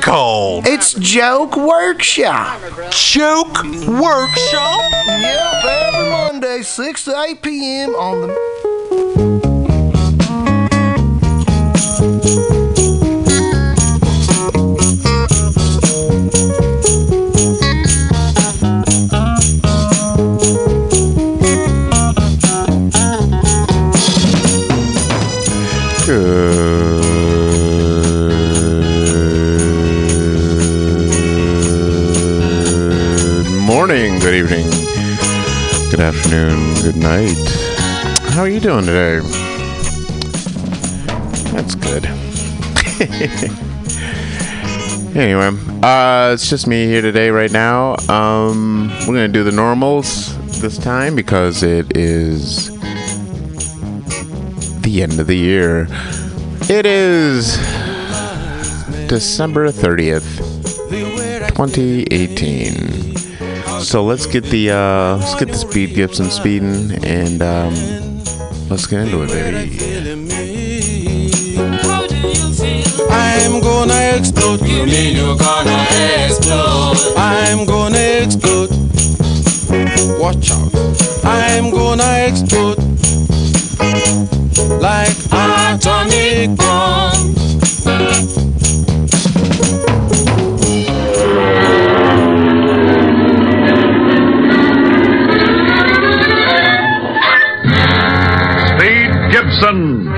called It's Joke Workshop. Joke Workshop? Yep, every Monday, 6 to 8 p.m. on the. Afternoon, good night. How are you doing today? That's good. anyway, uh, it's just me here today, right now. Um, we're gonna do the normals this time because it is the end of the year. It is December 30th. 2018. So let's get the uh, let's get the Speed Gibson speeding and um, let's get into it, baby. I'm gonna explode. You mean you're gonna explode? I'm gonna explode. Watch out. I'm gonna explode. Like atomic bomb.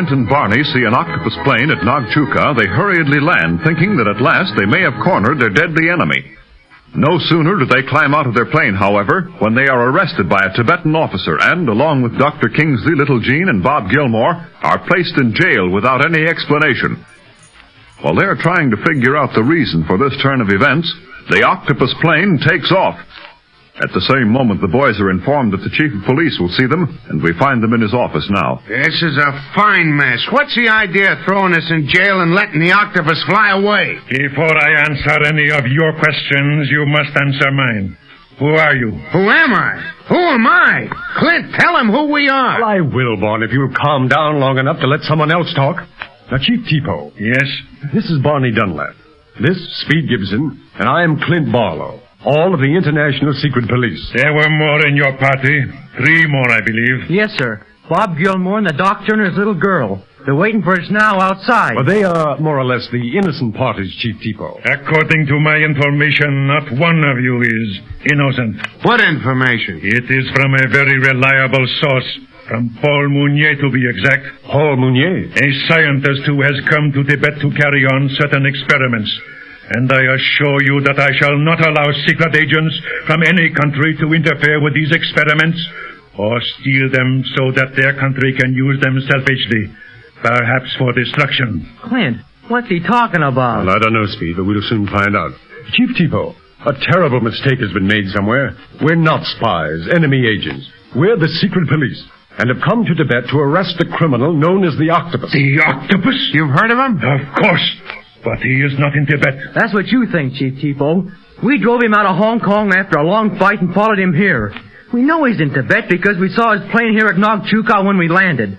Clint, and Barney see an octopus plane at Nagchuka, they hurriedly land, thinking that at last they may have cornered their deadly enemy. No sooner do they climb out of their plane, however, when they are arrested by a Tibetan officer and, along with Dr. Kingsley, Little Jean, and Bob Gilmore, are placed in jail without any explanation. While they are trying to figure out the reason for this turn of events, the octopus plane takes off. At the same moment, the boys are informed that the chief of police will see them, and we find them in his office now. This is a fine mess. What's the idea of throwing us in jail and letting the octopus fly away? Before I answer any of your questions, you must answer mine. Who are you? Who am I? Who am I? Clint, tell him who we are. Well, I will, Barn, if you'll calm down long enough to let someone else talk. Now, Chief Tipo, Yes? this is Barney Dunlap. This, Speed Gibson, and I am Clint Barlow, all of the International Secret Police. There were more in your party. Three more, I believe. Yes, sir. Bob Gilmore and the doctor and his little girl. They're waiting for us now outside. Well, they are more or less the innocent parties, Chief Tipo. According to my information, not one of you is innocent. What information? It is from a very reliable source. From Paul Mounier, to be exact. Paul Mounier. A scientist who has come to Tibet to carry on certain experiments. And I assure you that I shall not allow secret agents from any country to interfere with these experiments or steal them so that their country can use them selfishly, perhaps for destruction. Clint, what's he talking about? Well, I don't know, Speed, but we'll soon find out. Chief Tipo, a terrible mistake has been made somewhere. We're not spies, enemy agents. We're the secret police, and have come to Tibet to arrest the criminal known as the Octopus. The octopus? You've heard of him? Of course. But he is not in Tibet. That's what you think, Chief Tipo. We drove him out of Hong Kong after a long fight and followed him here. We know he's in Tibet because we saw his plane here at Nagchuka when we landed.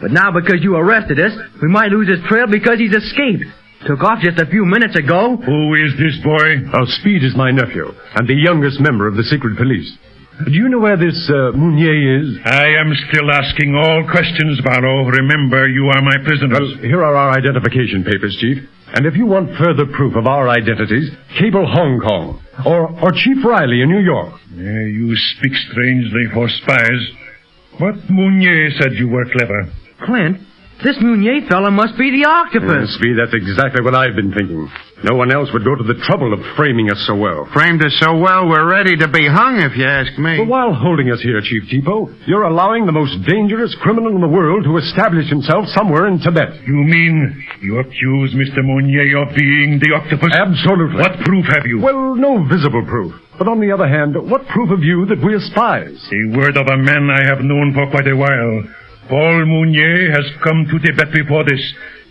But now because you arrested us, we might lose his trail because he's escaped. Took off just a few minutes ago. Who is this boy? Oh, Speed is my nephew, and the youngest member of the secret police. Do you know where this uh, Mounier is? I am still asking all questions, Barlow. Remember, you are my prisoner. Well, here are our identification papers, Chief. And if you want further proof of our identities, cable Hong Kong or, or Chief Riley in New York. Yeah, you speak strangely for spies. But Mounier said you were clever. Clint, this Mounier fella must be the octopus. Yes, be. that's exactly what I've been thinking. No one else would go to the trouble of framing us so well. Framed us so well, we're ready to be hung, if you ask me. But while holding us here, Chief Tipo, you're allowing the most dangerous criminal in the world to establish himself somewhere in Tibet. You mean you accuse Mr. Mounier of being the octopus? Absolutely. What proof have you? Well, no visible proof. But on the other hand, what proof have you that we're spies? The word of a man I have known for quite a while. Paul Mounier has come to Tibet before this.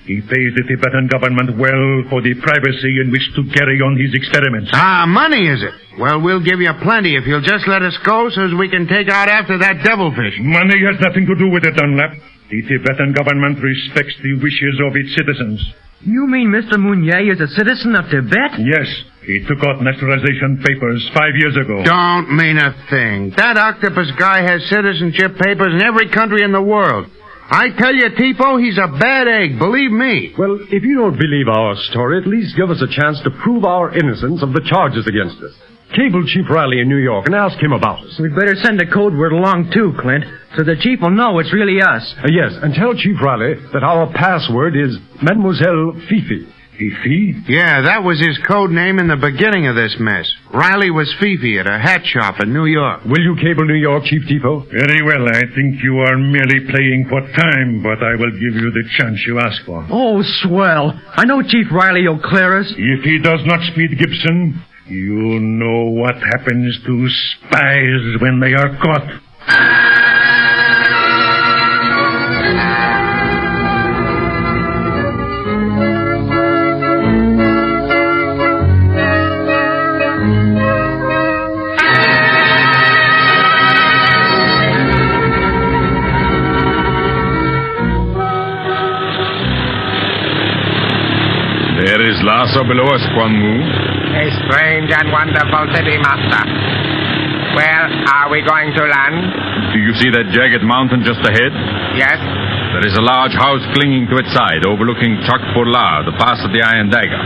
He pays the Tibetan government well for the privacy in which to carry on his experiments. Ah, money is it? Well, we'll give you plenty if you'll just let us go so as we can take out after that devilfish. Money has nothing to do with it, Dunlap. The Tibetan government respects the wishes of its citizens. You mean Mr. Mounier is a citizen of Tibet? Yes, he took out naturalization papers five years ago. Don't mean a thing. That octopus guy has citizenship papers in every country in the world. I tell you, Tipo, he's a bad egg, believe me. Well, if you don't believe our story, at least give us a chance to prove our innocence of the charges against us. Cable Chief Riley in New York and ask him about us. We'd better send a code word along too, Clint, so the chief will know it's really us. Uh, yes, and tell Chief Riley that our password is Mademoiselle Fifi. Fifi? Yeah, that was his code name in the beginning of this mess. Riley was Fifi at a hat shop in New York. Will you cable New York, Chief Tipo? Very well. I think you are merely playing for time, but I will give you the chance you ask for. Oh, swell. I know Chief Riley will clear us. If he does not speed Gibson, you know what happens to spies when they are caught. Lhasa below us, Quan Mu. A strange and wonderful city, Master. Where are we going to land? Do you see that jagged mountain just ahead? Yes? There is a large house clinging to its side, overlooking Chakpurla, the pass of the Iron Dagger.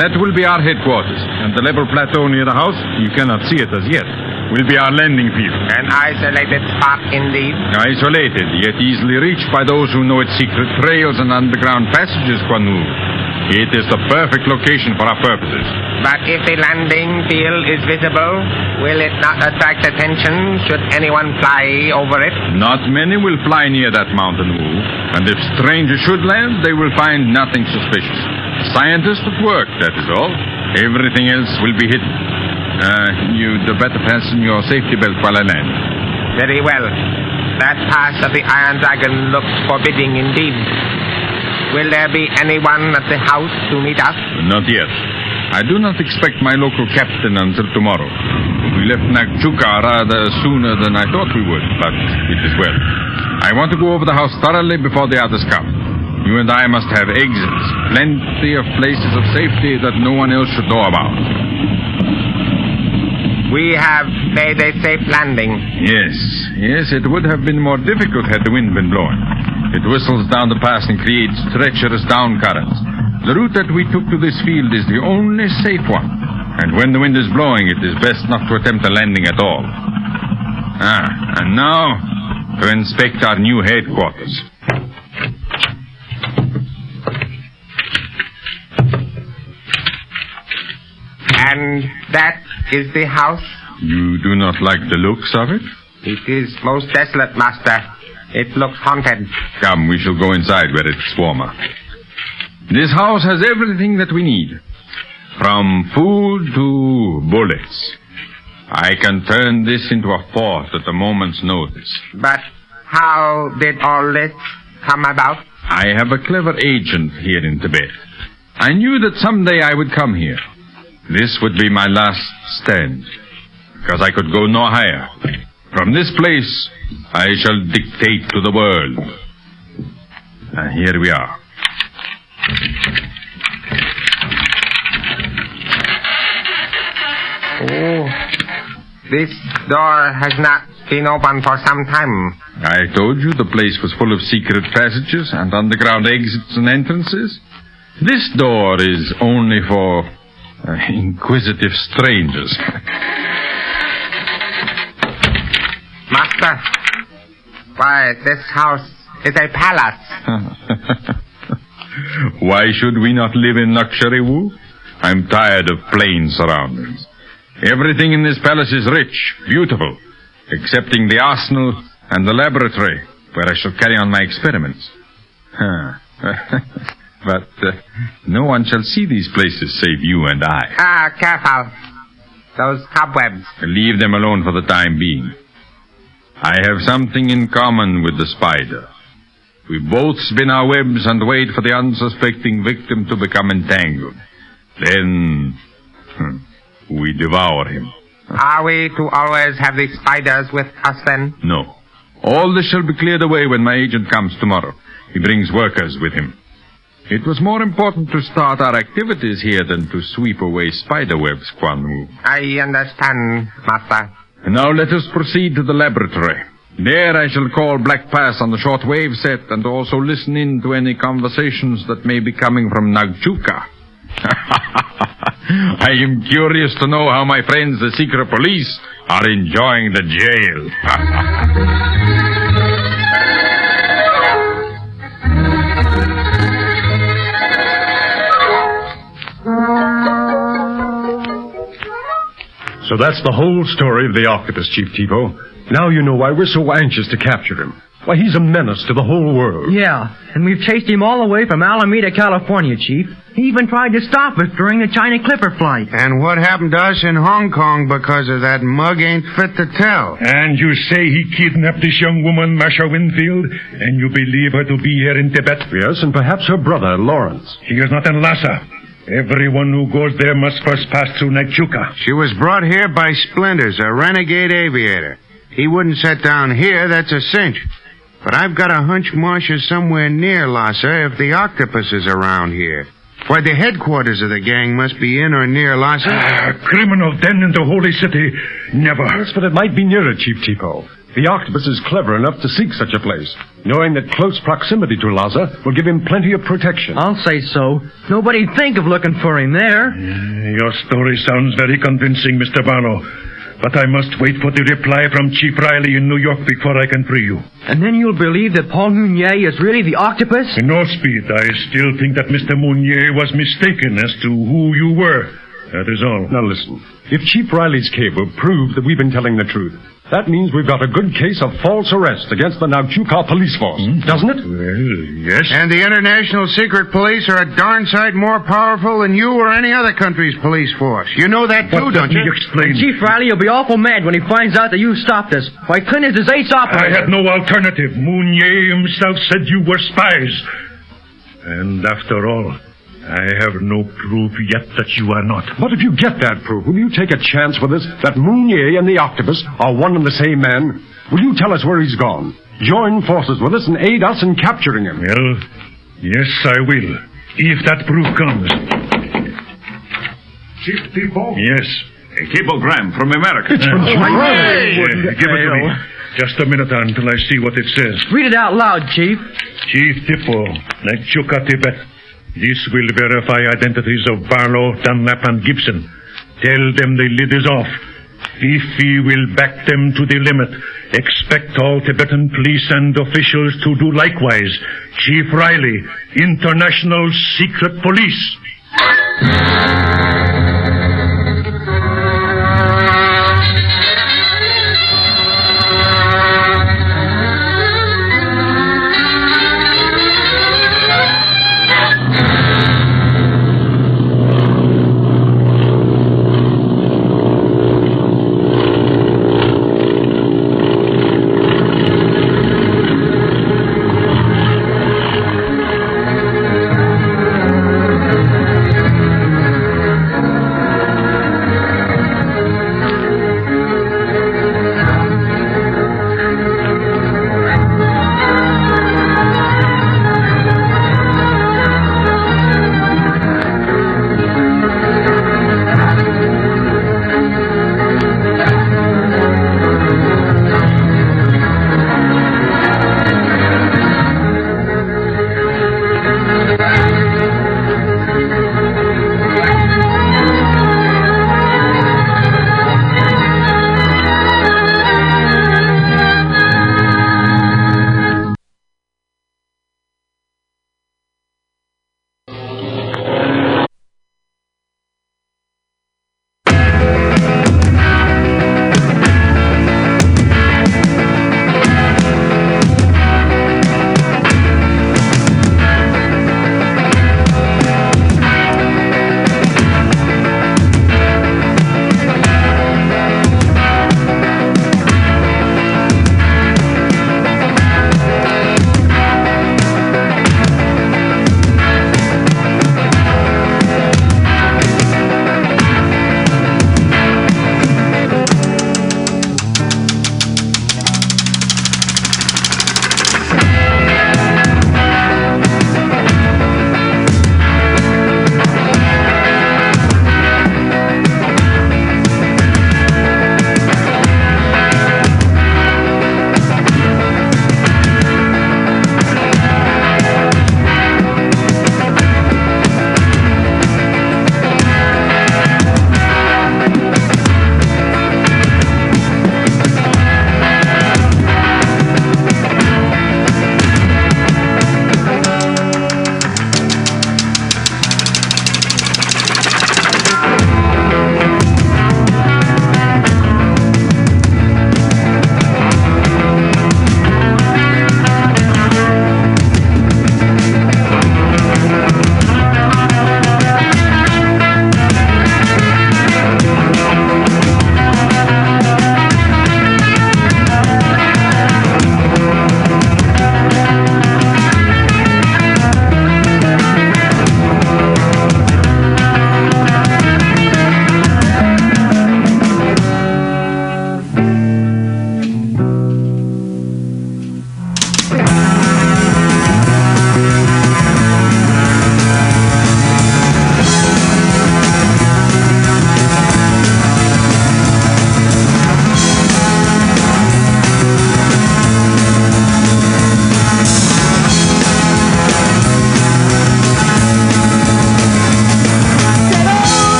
That will be our headquarters, and the level plateau near the house, you cannot see it as yet, will be our landing field. An isolated spot indeed. Isolated, yet easily reached by those who know its secret trails and underground passages, Quan Mu. It is the perfect location for our purposes. But if the landing field is visible, will it not attract attention should anyone fly over it? Not many will fly near that mountain, Wu. And if strangers should land, they will find nothing suspicious. Scientists at work, that is all. Everything else will be hidden. Uh, you'd better fasten your safety belt while I land. Very well. That pass of the Iron Dragon looks forbidding indeed. Will there be anyone at the house to meet us? Not yet. I do not expect my local captain until tomorrow. We left Nagchuka rather sooner than I thought we would, but it is well. I want to go over the house thoroughly before the others come. You and I must have exits, plenty of places of safety that no one else should know about. We have made a safe landing. Yes, yes, it would have been more difficult had the wind been blowing. It whistles down the pass and creates treacherous down currents. The route that we took to this field is the only safe one. And when the wind is blowing, it is best not to attempt a landing at all. Ah, and now to inspect our new headquarters. And that is the house? You do not like the looks of it? It is most desolate, Master. It looks haunted. Come, we shall go inside where it's warmer. This house has everything that we need. From food to bullets. I can turn this into a fort at a moment's notice. But how did all this come about? I have a clever agent here in Tibet. I knew that someday I would come here. This would be my last stand, because I could go no higher. From this place, I shall dictate to the world. And here we are. Oh, this door has not been open for some time. I told you the place was full of secret passages and underground exits and entrances. This door is only for uh, inquisitive strangers. Master, why, this house is a palace. Why should we not live in luxury, Wu? I'm tired of plain surroundings. Everything in this palace is rich, beautiful, excepting the arsenal and the laboratory, where I shall carry on my experiments. Huh. but uh, no one shall see these places save you and I. Ah, careful. Those cobwebs. Leave them alone for the time being. I have something in common with the spider. We both spin our webs and wait for the unsuspecting victim to become entangled. Then hmm, we devour him. Are we to always have the spiders with us then? No. All this shall be cleared away when my agent comes tomorrow. He brings workers with him. It was more important to start our activities here than to sweep away spider webs, Quan Wu. I understand, Master. And now let us proceed to the laboratory. There I shall call Black Pass on the short wave set and also listen in to any conversations that may be coming from Nagchuka. I am curious to know how my friends, the secret police, are enjoying the So that's the whole story of the octopus, Chief Tipo. Now you know why we're so anxious to capture him. Why, he's a menace to the whole world. Yeah, and we've chased him all the way from Alameda, California, Chief. He even tried to stop us during the China Clipper flight. And what happened to us in Hong Kong because of that mug ain't fit to tell. And you say he kidnapped this young woman, Marsha Winfield, and you believe her to be here in Tibet? Yes, and perhaps her brother, Lawrence. He is not in Lhasa. Everyone who goes there must first pass through Nagchuka. She was brought here by Splinters, a renegade aviator. He wouldn't set down here, that's a cinch. But I've got a hunch Marsha's somewhere near Lhasa if the octopus is around here. Why, the headquarters of the gang must be in or near Lhasa. Ah, criminal den in the holy city. Never. Yes, but it might be nearer, Chief Tipo. The octopus is clever enough to seek such a place, knowing that close proximity to Lhasa will give him plenty of protection. I'll say so. Nobody'd think of looking for him there. Your story sounds very convincing, Mr. Barlow. But I must wait for the reply from Chief Riley in New York before I can free you. And then you'll believe that Paul Mounier is really the octopus? No, Speed. I still think that Mr. Mounier was mistaken as to who you were. That is all. Now listen. If Chief Riley's cable proved that we've been telling the truth, that means we've got a good case of false arrest against the Nagchuka police force, hmm. doesn't it? Well, yes. And the International Secret Police are a darn sight more powerful than you or any other country's police force. You know that too, But don't let you? explain. Chief Riley will be awful mad when he finds out that you stopped us. Why, Clint is his ace I had no alternative. Mounier himself said you were spies. And after all, I have no proof yet that you are not. But if you get that proof, will you take a chance with us that Mounier and the octopus are one and the same man? Will you tell us where he's gone? Join forces with us and aid us in capturing him. Well, yes, I will. If that proof comes. Chief Tipo? Yes. A cablegram from America. It's from Chief Riley. Yeah, give it to me. Just a minute until I see what it says. Read it out loud, Chief. Chief Tipo, Nagchuka, Tibet. This will verify identities of Barlow, Dunlap, and Gibson. Tell them the lid is off. Fifi will back them to the limit. Expect all Tibetan police and officials to do likewise. Chief Riley, International Secret Police.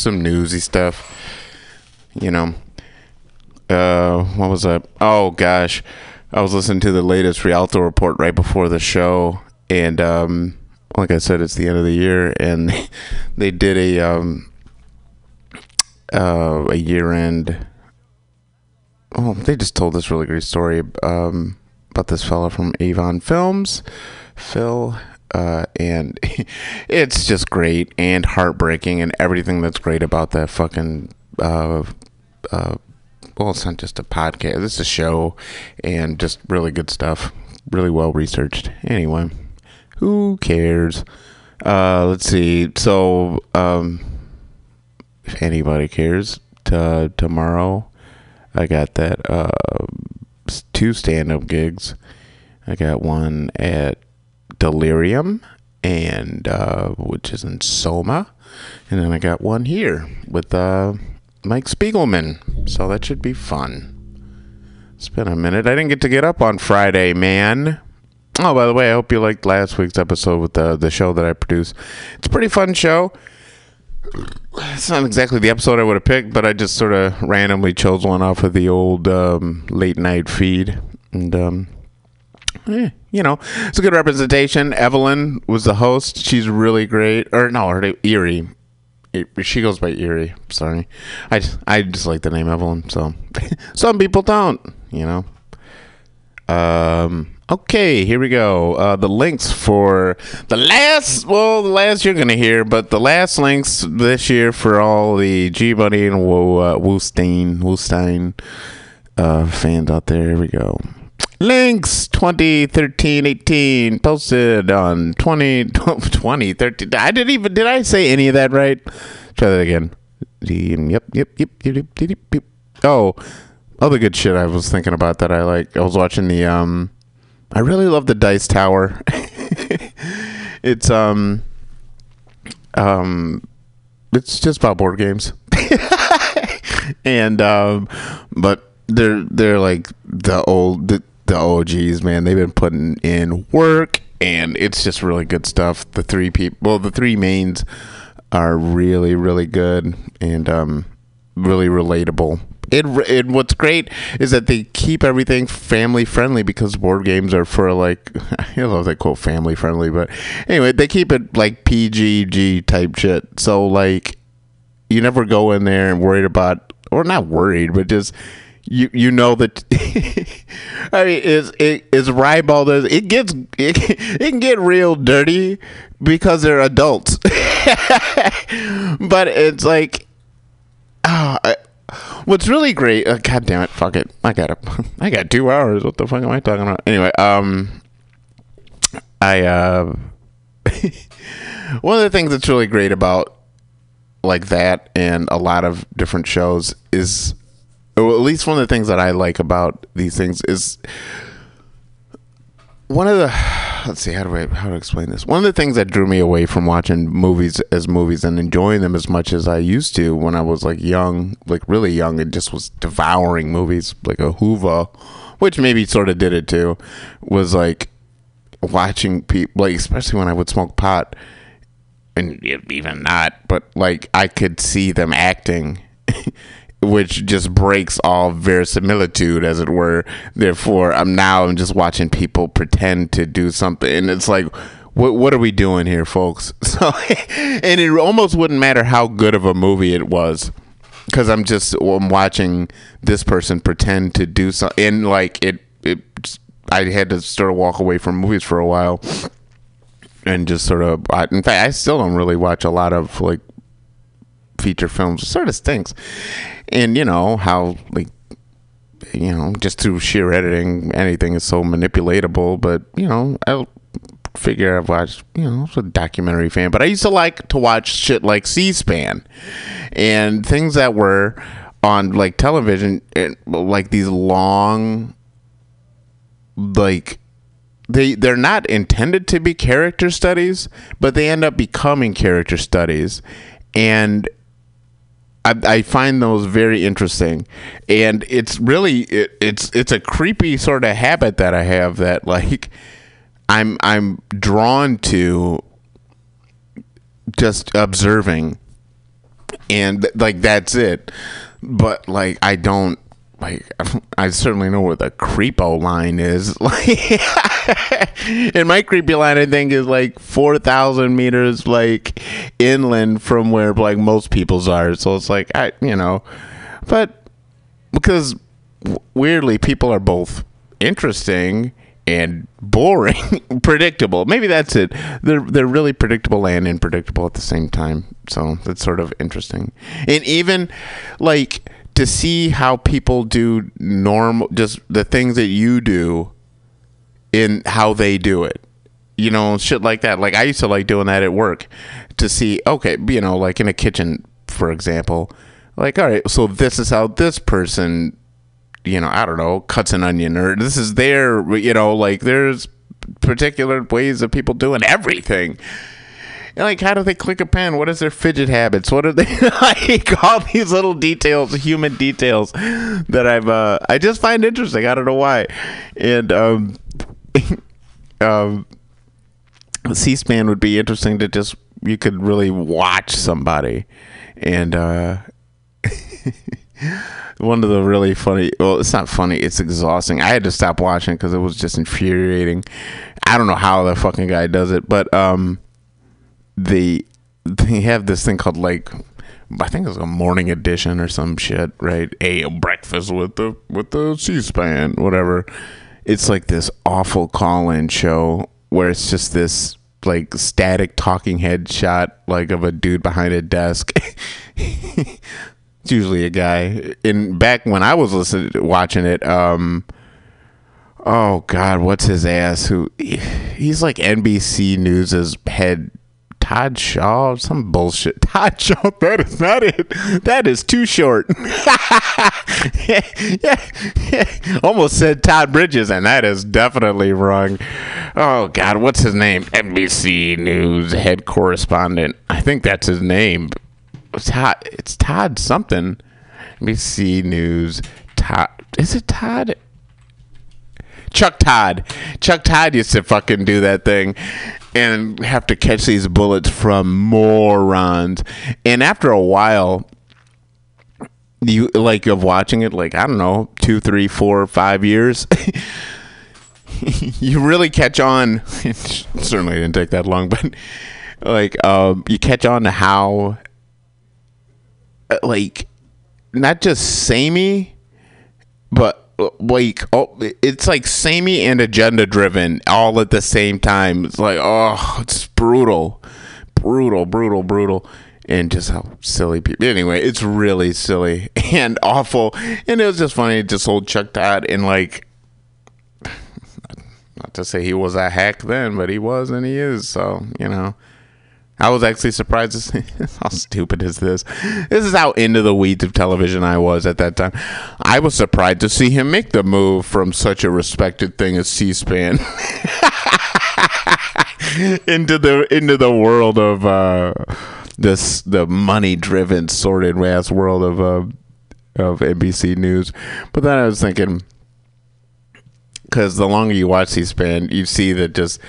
Some newsy stuff. You know, uh, what was that? Oh gosh, I was listening to the latest Rialto report right before the show, and um, like I said, it's the end of the year, and they did a um, uh, a year end. Oh, they just told this really great story um, about this fella from Avon Films, Phil, uh, and it's just great and heartbreaking and everything that's great about that fucking. Uh, uh, well, it's not just a podcast; it's a show, and just really good stuff. Really well researched. Anyway, who cares? Uh, let's see. So, um, if anybody cares, t- tomorrow I got that uh, two stand-up gigs. I got one at Delirium, and uh, which is in Soma, and then I got one here with uh, Mike Spiegelman. So that should be fun. It's been a minute. I didn't get to get up on Friday, man. Oh, by the way, I hope you liked last week's episode with the the show that I produced. It's a pretty fun show. It's not exactly the episode I would have picked, but I just sort of randomly chose one off of the old um, late night feed, and um, eh, you know, it's a good representation. Evelyn was the host. She's really great. Or no, her name Erie. She goes by Erie. Sorry, I just, I just like the name Evelyn. So some people don't. You know. Um. Okay, here we go. Uh, the links for the last, well, the last you're gonna hear, but the last links this year for all the G Money and Wo, uh, Woostein, Woostein uh, fans out there. Here we go. Links 2013-18 posted on 20 2013. I didn't even did I say any of that right? Try that again. Yep, yep, yep, yep, yep, yep. Oh, other good shit I was thinking about that I like. I was watching the um I really love the Dice Tower. it's um um it's just about board games. and um but they're they're like the old the, the OGs, man. They've been putting in work and it's just really good stuff. The three people well, the three mains are really really good and um really relatable. It, it what's great is that they keep everything family friendly because board games are for like I love that quote family friendly, but anyway, they keep it like PGG type shit. So like you never go in there and worried about or not worried, but just you you know that I mean is it is Rybald is it gets it, it can get real dirty because they're adults. but it's like ah, I- what's really great uh, god damn it fuck it. I got a, i got two hours. What the fuck am i talking about? Anyway um i uh one of the things that's really great about like that and a lot of different shows is or at least one of the things that i like about these things is one of the let's see how do I how to explain this. One of the things that drew me away from watching movies as movies and enjoying them as much as I used to when I was like young, like really young, and just was devouring movies like a Hoover, which maybe sort of did it too, was like watching people like especially when I would smoke pot and even not, but like I could see them acting which just breaks all verisimilitude as it were. Therefore i'm now i'm just watching people pretend to do something. And it's like what what are we doing here folks? So and it almost wouldn't matter how good of a movie it was because i'm just i'm watching this person pretend to do something and like it it i had to sort of walk away from movies for a while. And just sort of I, in fact i still don't really watch a lot of like feature films sort of stinks. And you know how like you know just through sheer editing anything is so manipulatable but you know i'll figure i've watched you know I was a documentary fan but i used to like to watch shit like c-span and things that were on like television and, like these long like they they're not intended to be character studies but they end up becoming character studies. And I, I find those very interesting, and it's really it, it's it's a creepy sort of habit that I have that like I'm I'm drawn to just observing, and like that's it. But like I don't like I certainly know where the creepo line is. Like, and my creepy line I think is like four thousand meters like inland from where like most people's are. So it's like I you know, but because weirdly people are both interesting and boring, predictable. Maybe that's it. They're they're really predictable and unpredictable at the same time. So that's sort of interesting. And even like to see how people do normal just the things that you do in how they do it. You know, shit like that. Like I used to like doing that at work to see okay, you know, like in a kitchen for example. Like all right, so this is how this person you know, I don't know, cuts an onion or this is their, you know, like there's particular ways of people doing everything. Like, how do they click a pen? What is their fidget habits? What are they like? All these little details, human details that I've, uh, I just find interesting. I don't know why. And, um, um, C-SPAN would be interesting to just, you could really watch somebody. And, uh, one of the really funny well it's not funny it's exhausting i had to stop watching because it was just infuriating i don't know how the fucking guy does it but um the they have this thing called like I think it's a morning edition or some shit, right? A breakfast with the with the C-SPAN, whatever. It's like this awful call-in show where it's just this like static talking head shot like of a dude behind a desk. it's usually a guy. And back when I was listening watching it, um oh god, what's his ass who he's like NBC News's head Todd Shaw, some bullshit. Todd Shaw, that is not it. That is too short. yeah, yeah, yeah. Almost said Todd Bridges, and that is definitely wrong. Oh God, what's his name? NBC News head correspondent. I think that's his name. Todd. It's Todd something. NBC News. Todd. Is it Todd? Chuck Todd. Chuck Todd used to fucking do that thing and have to catch these bullets from morons. And after a while, you like of watching it, like I don't know, two, three, four, five years. you really catch on. Certainly didn't take that long, but like um, you catch on to how, uh, like, not just samey, but like oh, it's like samey and agenda driven all at the same time. It's like oh, it's brutal, brutal, brutal, brutal, and just how silly people. Anyway, it's really silly and awful, and it was just funny. Just old Chuck Todd and like. Not to say he was a hack then, but he was and he is. So you know, I was actually surprised to see how stupid is this. This is how into the weeds of television I was at that time. I was surprised to see him make the move from such a respected thing as C-SPAN into the into the world of uh, this the money driven sordid ass world of uh, of NBC News. But then I was thinking because the longer you watch C-SPAN, you see that just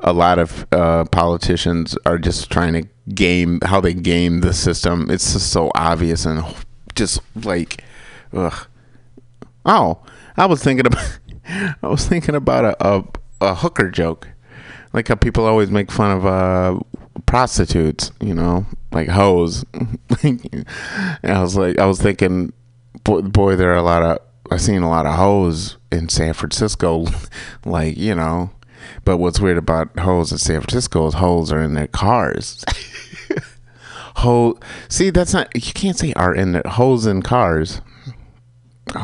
a lot of uh, politicians are just trying to game how they game the system. It's just so obvious and just like, ugh. Oh, I was thinking about, I was thinking about a, a, a hooker joke, like how people always make fun of uh, prostitutes, you know, like hoes. and I was like, I was thinking, boy, boy, there are a lot of. I've seen a lot of hoes in San Francisco, like you know, but what's weird about holes in San Francisco is holes are in their cars. Hole, see, that's not you can't say are in their hoes in cars.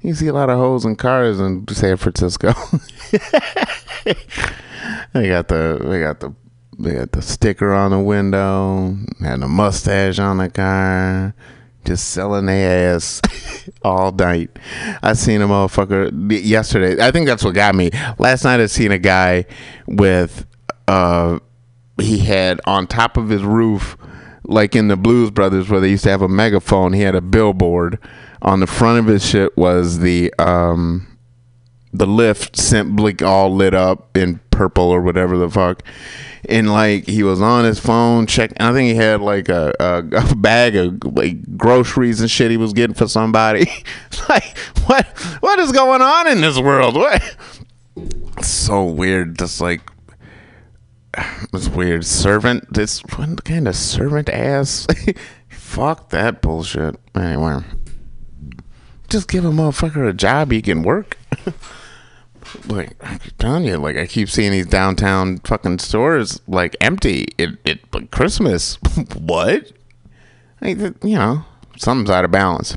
You see a lot of holes in cars in San Francisco. they got the they got the they got the sticker on the window, had a mustache on the car just selling their ass all night. I seen a motherfucker yesterday. I think that's what got me. Last night I seen a guy with uh he had on top of his roof like in the Blues Brothers where they used to have a megaphone. He had a billboard on the front of his shit was the um the Lyft simply all lit up in purple or whatever the fuck. And like he was on his phone checking. I think he had like a, a, a bag of like groceries and shit he was getting for somebody. like what what is going on in this world? What? So weird. Just like it's weird. Servant. This what kind of servant ass? Fuck that bullshit. Anyway, just give a motherfucker a job he can work. like I'm telling you, like I keep seeing these downtown fucking stores like empty. It it like Christmas. what? Like, you know, something's out of balance.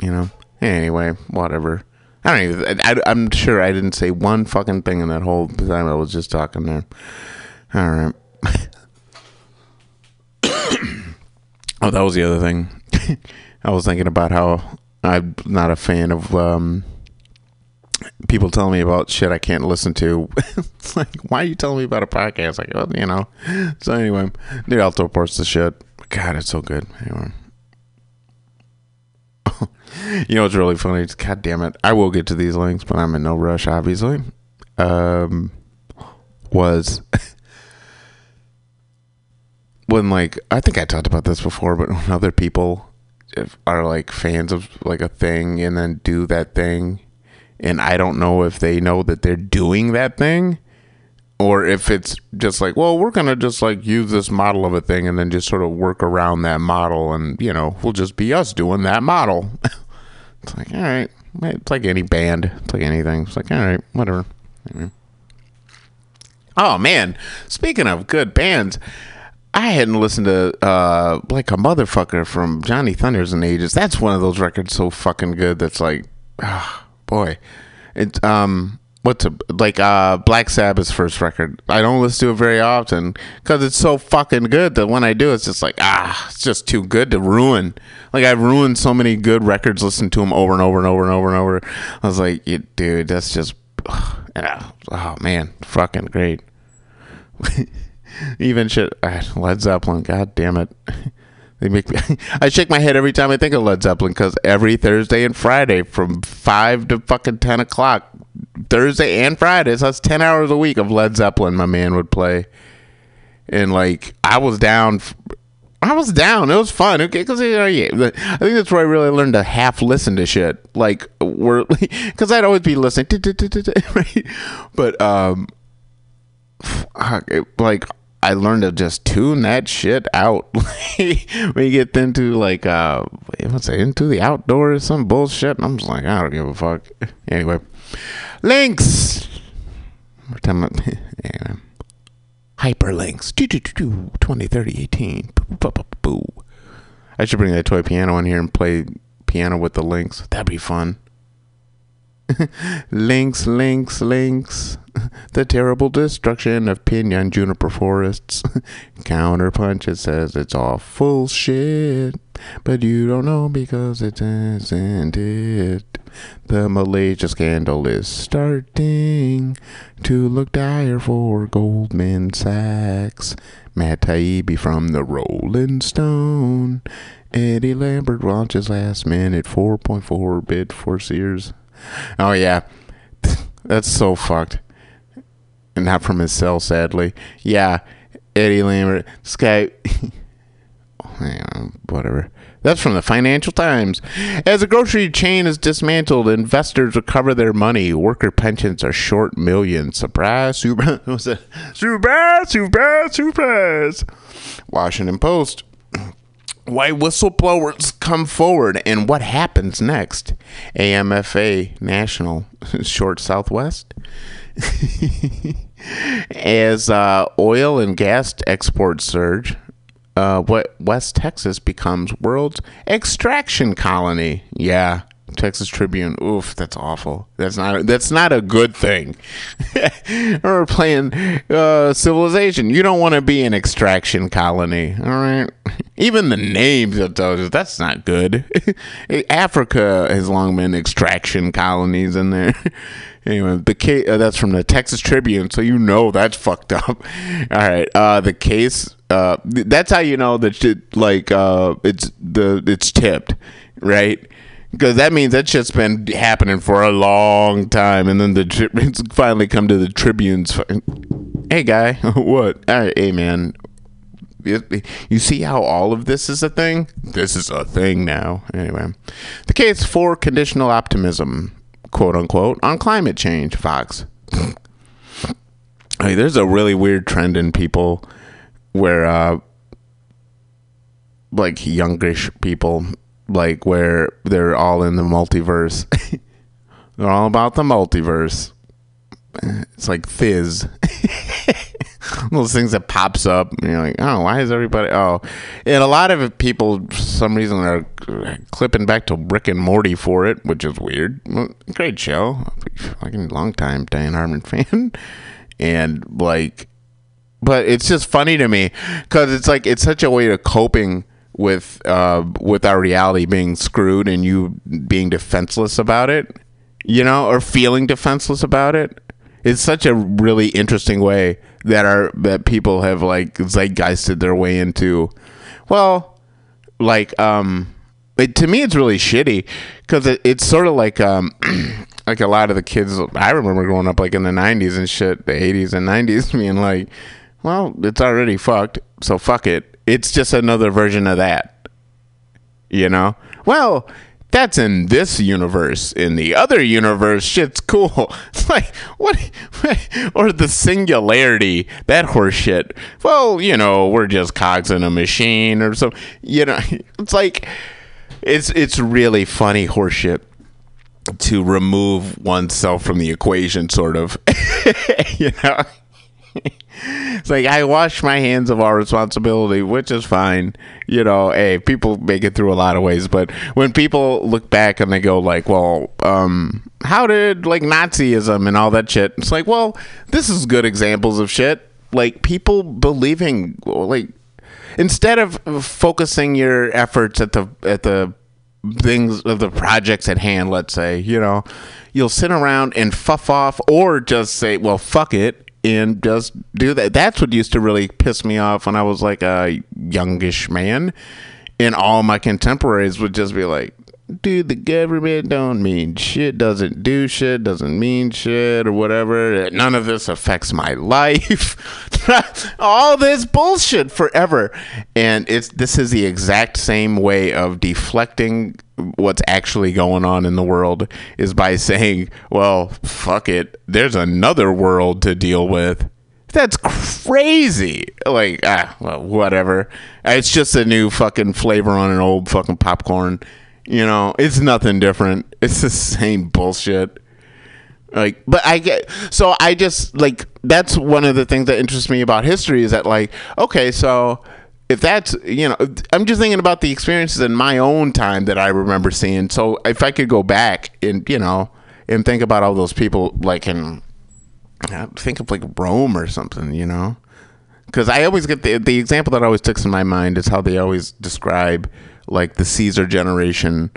You know. Anyway, whatever. I don't even. I, I'm sure I didn't say one fucking thing in that whole time I was just talking there. All right. oh, that was the other thing. I was thinking about how I'm not a fan of um, people telling me about shit I can't listen to. it's like, why are you telling me about a podcast? Like, well, you know. So anyway, dude, throw parts of shit. God, it's so good. Anyway. you know it's really funny? God damn it. I will get to these links, but I'm in no rush, obviously. Um, was when like I think I talked about this before, but when other people are like fans of like a thing and then do that thing, and I don't know if they know that they're doing that thing, or if it's just like, well, we're gonna just like use this model of a thing and then just sort of work around that model, and you know, we'll just be us doing that model. it's like, all right, it's like any band, it's like anything. It's like, all right, whatever. Oh man, speaking of good bands, I hadn't listened to uh like a motherfucker from Johnny Thunders in ages. That's one of those records so fucking good that's like boy. It's um what's a like uh Black Sabbath's first record. I don't listen to it very often cuz it's so fucking good that when I do it's just like ah it's just too good to ruin. Like I've ruined so many good records listening to them over and over and over and over and over. I was like, dude, that's just yeah. oh man, fucking great. Even shit, uh, Led Zeppelin. God damn it. They make me. I shake my head every time I think of Led Zeppelin because every Thursday and Friday from five to fucking ten o'clock, Thursday and Fridays, that's ten hours a week of Led Zeppelin. My man would play, and like I was down. I was down. It was fun. Okay, because you know, yeah, I think that's where I really learned to half listen to shit. Like we're because I'd always be listening, right? But um, like I learned to just tune that shit out. when you get into like uh what's it, into the outdoors, some bullshit. And I'm just like, I don't give a fuck. Anyway. Links. More time anyway. Hyperlinks. 2030 18. I should bring that toy piano in here and play piano with the links. That'd be fun. links, links, links. The terrible destruction of pinyon juniper forests. Counterpunch, it says it's all full shit. But you don't know because it isn't it. The Malaysia scandal is starting to look dire for Goldman Sachs. Matt Taibbi from the Rolling Stone. Eddie Lambert launches last minute 4.4 bid for Sears. Oh yeah, that's so fucked. And not from his cell, sadly. Yeah, Eddie Lambert. This guy. Oh, whatever. That's from the Financial Times. As a grocery chain is dismantled, investors recover their money. Worker pensions are short millions. Surprise, surprise, surprise, surprise, surprise. Washington Post. Why whistleblowers come forward and what happens next? AMFA National, short Southwest. As uh, oil and gas exports surge, uh, what West Texas becomes world's extraction colony. Yeah, Texas Tribune. Oof, that's awful. That's not. A, that's not a good thing. We're playing uh, civilization. You don't want to be an extraction colony. All right. Even the names that tells that's not good. Africa has long been extraction colonies in there. Anyway, the case uh, that's from the Texas Tribune, so you know that's fucked up. All right, uh, the case uh, th- that's how you know that shit like uh, it's the it's tipped, right? Because that means that shit's been happening for a long time, and then the tri- finally come to the Tribune's. Hey guy, what? Hey, hey man, you see how all of this is a thing? This is a thing now. Anyway, the case for conditional optimism, quote unquote, on climate change, Fox. Hey, there's a really weird trend in people where, uh, like youngish people, like where they're all in the multiverse. they're all about the multiverse. It's like fizz. those things that pops up and you're like oh why is everybody oh and a lot of people for some reason are clipping back to rick and morty for it which is weird great show fucking long time dan harmon fan and like but it's just funny to me because it's like it's such a way of coping with uh with our reality being screwed and you being defenseless about it you know or feeling defenseless about it it's such a really interesting way that our that people have like zeitgeisted their way into well like um it, to me it's really shitty because it, it's sort of like um like a lot of the kids i remember growing up like in the 90s and shit the 80s and 90s being like well it's already fucked so fuck it it's just another version of that you know? Well that's in this universe. In the other universe shit's cool. It's like what or the singularity that horse shit. Well you know we're just cogs in a machine or so you know it's like it's it's really funny horseshit to remove oneself from the equation sort of. You know it's like I wash my hands of all responsibility, which is fine. You know, hey, people make it through a lot of ways, but when people look back and they go like, "Well, um, how did like Nazism and all that shit?" It's like, well, this is good examples of shit. Like people believing, like instead of focusing your efforts at the at the things of the projects at hand, let's say, you know, you'll sit around and fuff off or just say, well, fuck it and just do that. That's what used to really piss me off when I was like a youngish man. And all my contemporaries would just be like, dude, the government don't mean shit, doesn't do shit, doesn't mean shit, or whatever. None of this affects my life. All this bullshit forever. And it's this is the exact same way of deflecting what's actually going on in the world is by saying, well, fuck it. There's another world to deal with. That's crazy. Like, ah, well, whatever. It's just a new fucking flavor on an old fucking popcorn. You know, it's nothing different. It's the same bullshit. Like, but I get so I just like that's one of the things that interests me about history is that like, okay, so if that's you know, I'm just thinking about the experiences in my own time that I remember seeing. So if I could go back and you know and think about all those people like in think of like Rome or something, you know, because I always get the the example that always sticks in my mind is how they always describe like the Caesar generation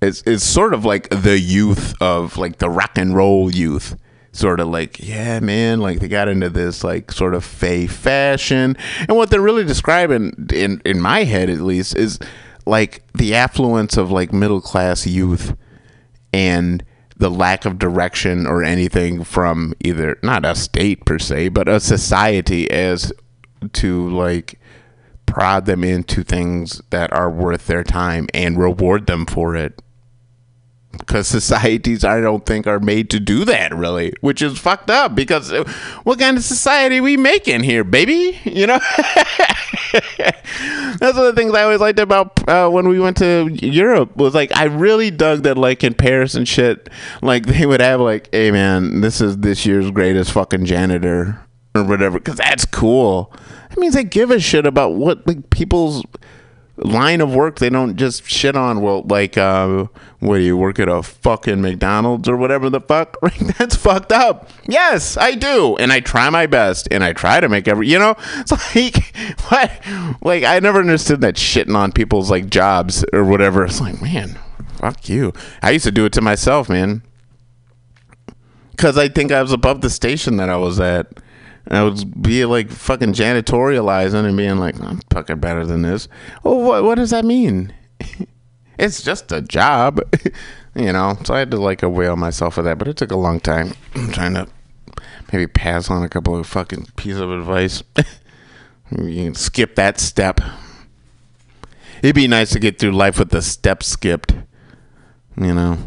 is is sort of like the youth of like the rock and roll youth. Sort of like, yeah, man, like they got into this like sort of fey fashion. And what they're really describing in in my head at least is like the affluence of like middle class youth and the lack of direction or anything from either not a state per se, but a society as to like prod them into things that are worth their time and reward them for it. Because societies, I don't think, are made to do that, really, which is fucked up. Because what kind of society we making here, baby? You know, that's one of the things I always liked about uh, when we went to Europe was like I really dug that, like in Paris and shit, like they would have like, hey man, this is this year's greatest fucking janitor or whatever, because that's cool. That means they give a shit about what like people's line of work they don't just shit on. Well like uh what do you work at a fucking mcdonald's or whatever the fuck? That's fucked up. Yes i do. And i try my best and i try to make every you know? It's like what? Like i never understood that shitting on people's like jobs or whatever. It's like man fuck you. I used to do it to myself man. Because i think i was above the station that i was at I would be like fucking janitorializing and being like, I'm fucking better than this. Well, what what does that mean? it's just a job, you know. So I had to like avail myself of that, but it took a long time. I'm trying to maybe pass on a couple of fucking pieces of advice. you can skip that step. It'd be nice to get through life with the step skipped. You know,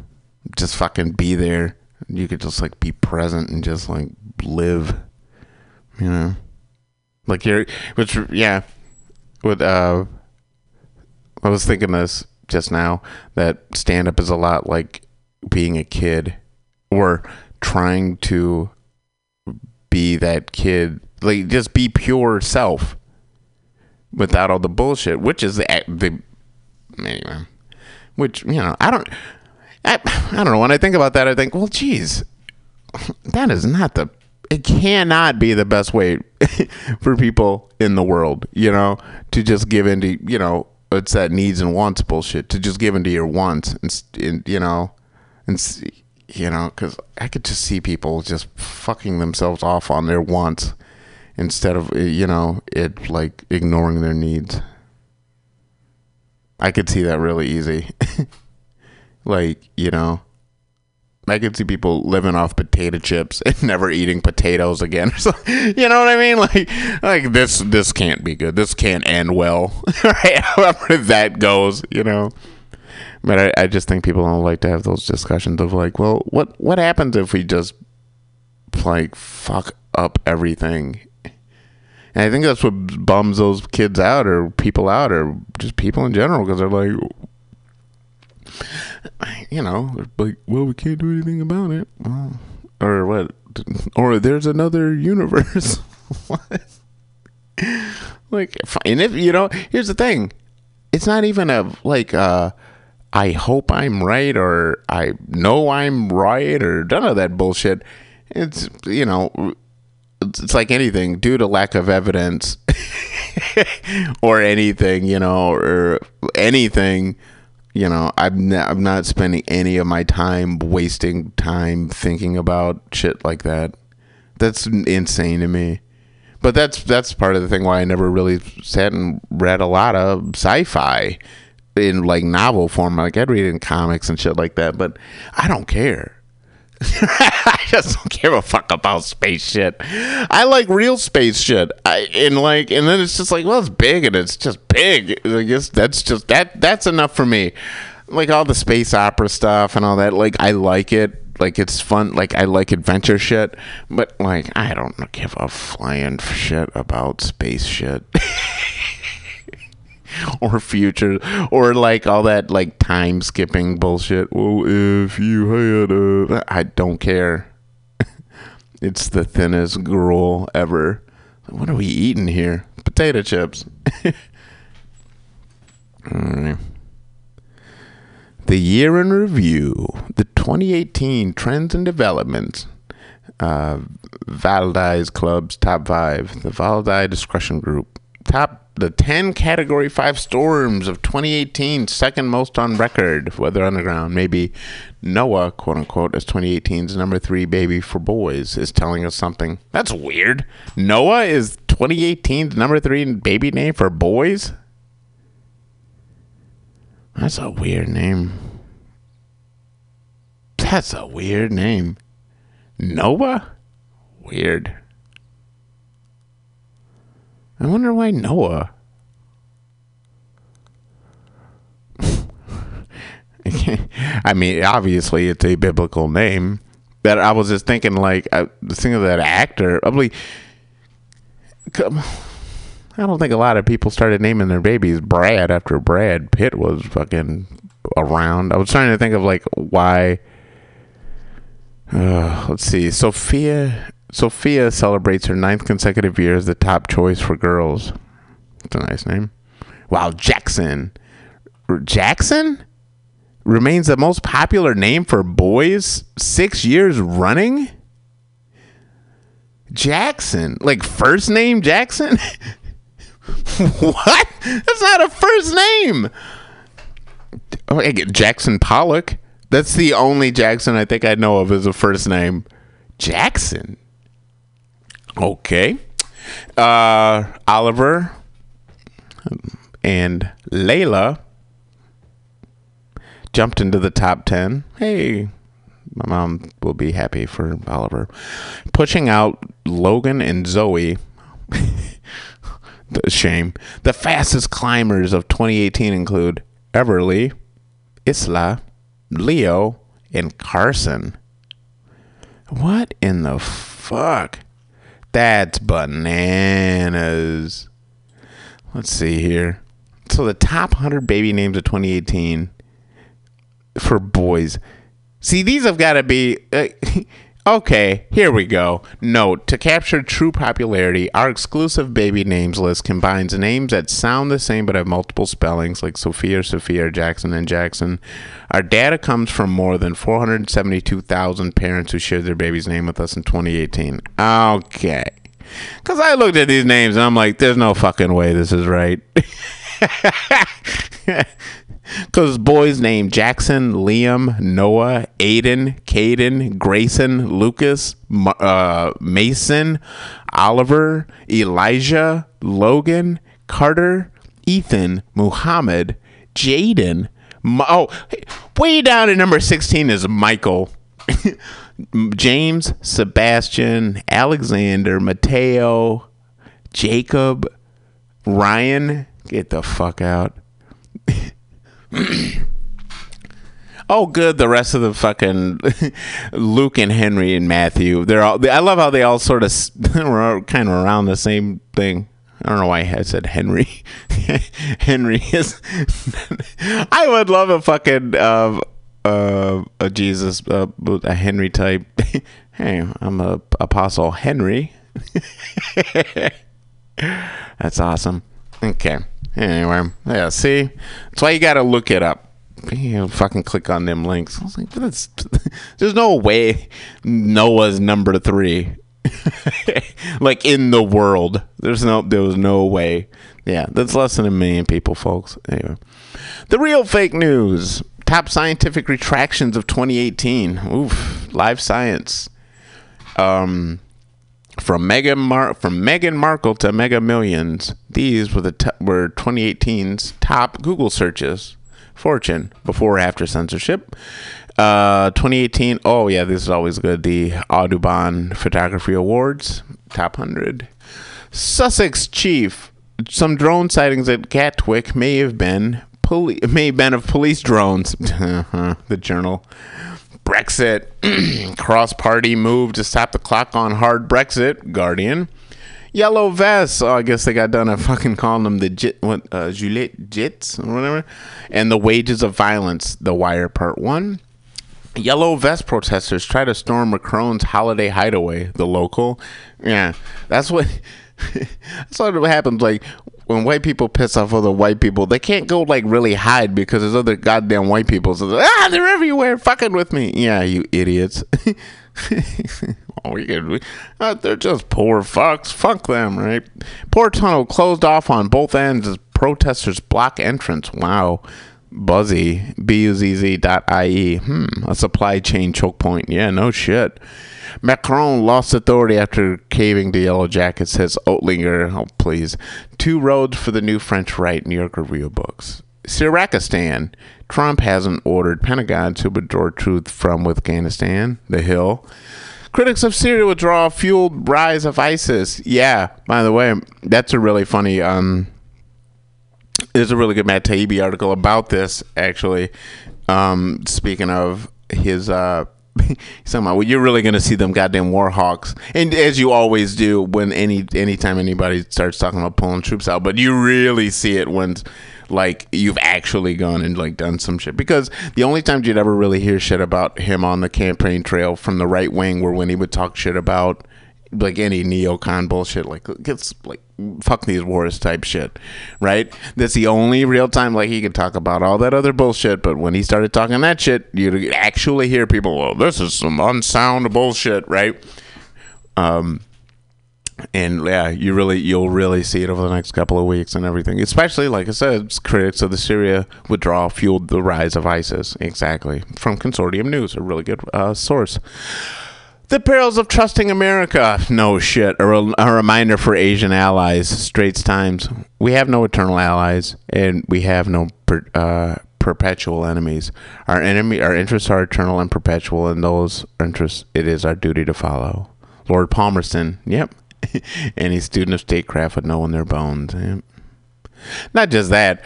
just fucking be there. You could just like be present and just like live. You know, like you're, which yeah, with uh, I was thinking this just now that stand up is a lot like being a kid or trying to be that kid, like just be pure self without all the bullshit, which is the the anyway, which you know I don't. I, I don't know. When I think about that, I think, well, geez, that is not the. It cannot be the best way for people in the world, you know, to just give into, you know, it's that needs and wants bullshit. To just give into your wants, and, and you know, and s- you know, because I could just see people just fucking themselves off on their wants instead of, uh, you know, it like ignoring their needs. I could see that really easy. like you know i could see people living off potato chips and never eating potatoes again. You know what i mean? Like like this this can't be good. This can't end well. Right? However that goes you know? But I, I just think people don't like to have those discussions of like well what what happens if we just like fuck up everything? And i think that's what bums those kids out or people out or just people in general because they're like you know, like, well, we can't do anything about it. Well, or what? Or there's another universe. Like, and if you know, here's the thing, it's not even a like. uh I hope I'm right, or I know I'm right, or none of that bullshit. It's you know, it's like anything due to lack of evidence, or anything, you know, or anything you know I'm not, I'm not spending any of my time wasting time thinking about shit like that. That's insane to me. But that's that's part of the thing why I never really sat and read a lot of sci-fi in like novel form. Like I'd read it in comics and shit like that but I don't care I just don't give a fuck about space shit. I like real space shit. I and like and then it's just like, well, it's big and it's just big. I guess that's just that that's enough for me. Like all the space opera stuff and all that. Like I like it. Like it's fun. Like I like adventure shit. But like I don't give a flying shit about space shit. or future or like all that like time skipping bullshit. Well, if you had a I don't care. it's the thinnest gruel ever. What are we eating here? Potato chips. Alright. The year in review, the 2018 trends and developments. Uh, Valdai's Club's top five. The Valdai Discussion Group. Top the 10 category 5 storms of 2018 second most on record weather underground. Maybe noah quote unquote as 2018's number 3 baby for boys is telling us something. That's weird. Noah is 2018's number 3 baby name for boys? That's a weird name. That's a weird name. Noah? Weird I wonder why Noah. I mean, obviously it's a biblical name, but I was just thinking, like, I was thinking of that actor. I believe, I don't think a lot of people started naming their babies Brad after Brad Pitt was fucking around. I was trying to think of like why. Uh, let's see, Sophia. Sophia celebrates her ninth consecutive year as the top choice for girls. It's a nice name. Wow, Jackson. Jackson remains the most popular name for boys six years running. Jackson, like first name Jackson. what? That's not a first name. Oh, I get Jackson Pollock. That's the only Jackson I think I know of as a first name. Jackson. Okay. Uh, Oliver and Layla jumped into the top 10. Hey, my mom will be happy for Oliver. Pushing out Logan and Zoe. The Shame. The fastest climbers of 2018 include Everly, Isla, Leo, and Carson. What in the fuck? That's bananas. Let's see here. So the top 100 baby names of 2018 for boys. See, these have got to be. Uh, okay, here we go. Note to capture true popularity, our exclusive baby names list combines names that sound the same but have multiple spellings, like Sophia, Sophia, Jackson, and Jackson. Our data comes from more than 472,000 parents who shared their baby's name with us in 2018. Okay. Because I looked at these names and I'm like, there's no fucking way this is right. Because boys named Jackson, Liam, Noah, Aiden, Caden, Grayson, Lucas, uh, Mason, Oliver, Elijah, Logan, Carter, Ethan, Muhammad, Jaden. Oh, way down at number 16 is Michael. James, Sebastian, Alexander, Mateo, Jacob, Ryan. Get the fuck out. oh, good. The rest of the fucking Luke and Henry and Matthew. They're all. I love how they all sort of kind of around the same thing. I don't know why I said Henry. Henry is. I would love a fucking uh, uh, a Jesus, uh, a Henry type. hey, I'm a apostle Henry. That's awesome. Okay. Anyway, yeah. See, that's why you got to look it up. You know, fucking click on them links. I was like, that's, there's no way Noah's number three. like in the world, there's no, there was no way. Yeah, that's less than a million people, folks. Anyway, the real fake news. Top scientific retractions of 2018. Oof, live science. Um, from Meghan Mar- from Meghan Markle to Mega Millions. These were the t- were 2018's top Google searches. Fortune before or after censorship. Uh, 2018. Oh yeah, this is always good. The Audubon Photography Awards top hundred. Sussex chief. Some drone sightings at Gatwick may have been poli- may have been of police drones. the journal. Brexit. Cross party move to stop the clock on hard Brexit. Guardian. Yellow vests. Oh, I guess they got done at fucking calling them the jit, what, uh, Juliet Jits or whatever. And the wages of violence. The Wire Part 1. Yellow vest protesters try to storm Macron's holiday hideaway. The local. Yeah. That's what. that's what happens. Like when white people piss off other white people, they can't go like really hide because there's other goddamn white people. So they're, ah, they're everywhere, fucking with me. Yeah, you idiots. oh, we we, uh, they're just poor fucks. Fuck them, right? Poor tunnel closed off on both ends as protesters block entrance. Wow. Buzzy, B-U-Z-Z dot I-E. Hmm, a supply chain choke point. Yeah, no shit. Macron lost authority after caving to Yellow Jackets, says Oettinger. Oh, please. Two roads for the new French right, New York Review of Books. Syrakistan. Trump hasn't ordered Pentagon to withdraw troops from Afghanistan. The Hill. Critics of Syria withdrawal fueled rise of ISIS. Yeah, by the way, that's a really funny. Um, there's a really good Matt Taibbi article about this, actually. Um, speaking of his uh, well, you're really going to see them goddamn warhawks, and as you always do when any anytime anybody starts talking about pulling troops out but you really see it when like you've actually gone and like done some shit because the only times you'd ever really hear shit about him on the campaign trail from the right wing were when he would talk shit about like any neocon bullshit like gets like fuck these wars type shit right? That's the only real time like he could talk about all that other bullshit but when he started talking that shit you'd actually hear people well this is some unsound bullshit right? Um and yeah you really you'll really see it over the next couple of weeks and everything. Especially like i said critics of the syria withdrawal fueled the rise of isis. Exactly. From consortium news a really good uh, source The perils of trusting America. No shit. A, re- a reminder for Asian allies. Straits Times. We have no eternal allies, and we have no per, uh, perpetual enemies. Our enemy, our interests are eternal and perpetual, and those interests it is our duty to follow. Lord Palmerston. Yep. Any student of statecraft would know in their bones. Yep. Not just that.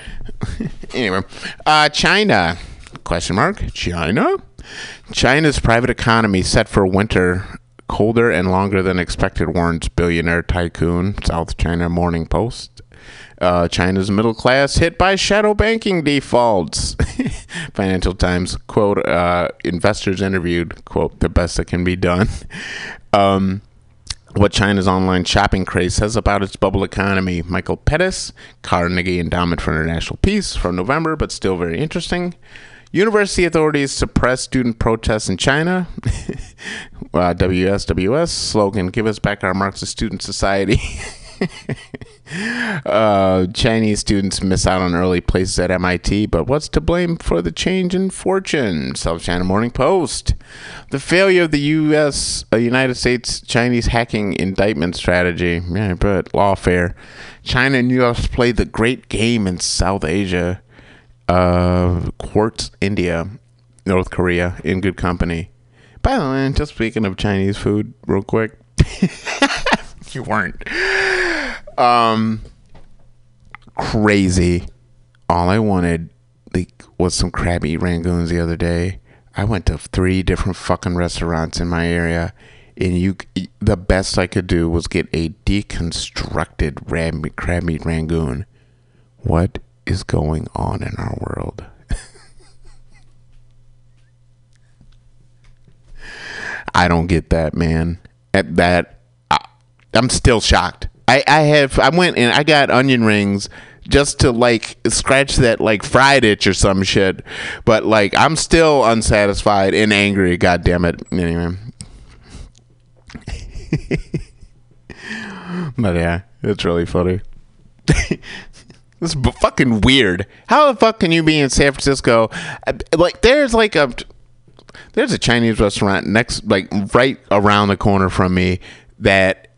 anyway, uh, China. Question mark. China. China's private economy set for winter colder and longer than expected, warns billionaire tycoon. South China Morning Post. Uh, China's middle class hit by shadow banking defaults. Financial Times quote: uh, Investors interviewed quote: The best that can be done. Um, what China's online shopping craze says about its bubble economy. Michael Pettis, Carnegie Endowment for International Peace from November, but still very interesting. University authorities suppress student protests in China. uh, WSWS slogan: "Give us back our Marxist student society." uh, Chinese students miss out on early places at MIT, but what's to blame for the change in fortune? South China Morning Post. The failure of the U.S. Uh, United States Chinese hacking indictment strategy. Yeah, but lawfare. China and U.S. play the great game in South Asia. Uh, Quartz, India, North Korea, in good company. By the way, just speaking of Chinese food, real quick. you weren't. Um, crazy. All I wanted like was some crabby rangoons the other day. I went to three different fucking restaurants in my area, and you, the best I could do was get a deconstructed rab, crab meat rangoon. What is going on in our world? I don't get that, man. At that, I, I'm still shocked. I, I have I went and I got onion rings just to like scratch that like fried itch or some shit. But like I'm still unsatisfied and angry. God damn it. Anyway. but yeah, it's really funny. This is b- fucking weird. How the fuck can you be in San Francisco? Uh, Like, there's like a there's a Chinese restaurant next, like right around the corner from me that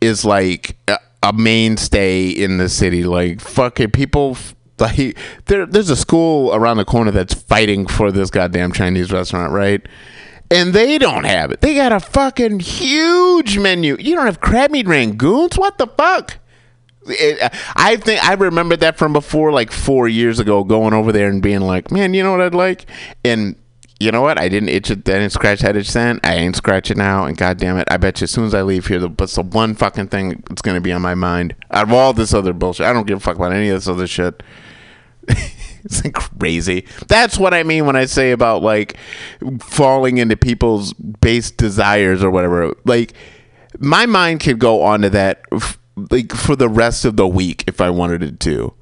is like a, a mainstay in the city. Like, fucking people. Like, there, there's a school around the corner that's fighting for this goddamn Chinese restaurant, right? And they don't have it. They got a fucking huge menu. You don't have crab meat rangoons? What the fuck? It, I think I remember that from before, like four years ago, going over there and being like, "Man, you know what I'd like?" And you know what? I didn't itch it. I didn't scratch that itch then. I ain't scratch it now. And goddamn it, I bet you as soon as I leave here, the- that's the one fucking thing that's gonna be on my mind out of all this other bullshit. I don't give a fuck about any of this other shit. it's like crazy. That's what I mean when I say about like falling into people's base desires or whatever. Like my mind could go onto that f- like for the rest of the week if I wanted it to.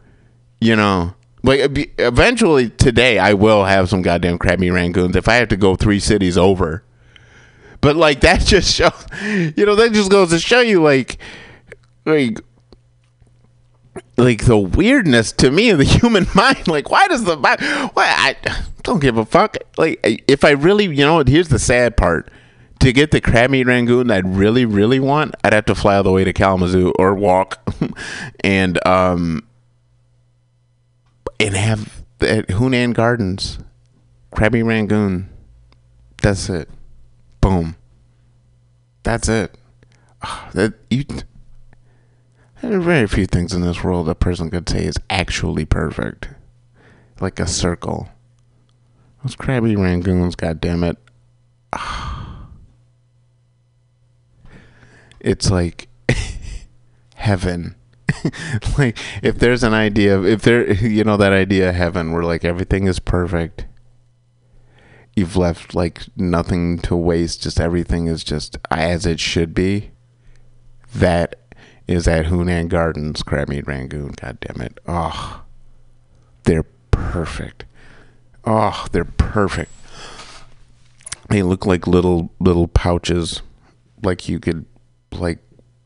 You know, like eventually today I will have some goddamn crabby rangoons if I have to go three cities over. But like that just shows, you know, that just goes to show you like, like, like the weirdness to me of the human mind. Like, why does the? Why I don't give a fuck. Like, if I really, you know, here's the sad part. To get the crab meat rangoon I'd really, really want, I'd have to fly all the way to Kalamazoo or walk, and um, and have at Hunan Gardens, crabby rangoon. That's it. Boom. That's it. Ah, That you. There are very few things in this world a person could say is actually perfect, like a circle. Those crabby rangoons, goddamn it. It's like heaven. like if there's an idea of if there you know that idea of heaven where like everything is perfect you've left like nothing to waste just everything is just as it should be that is at Hunan Gardens crab meat rangoon god damn it oh they're perfect. Oh they're perfect. They look like little little pouches like you could like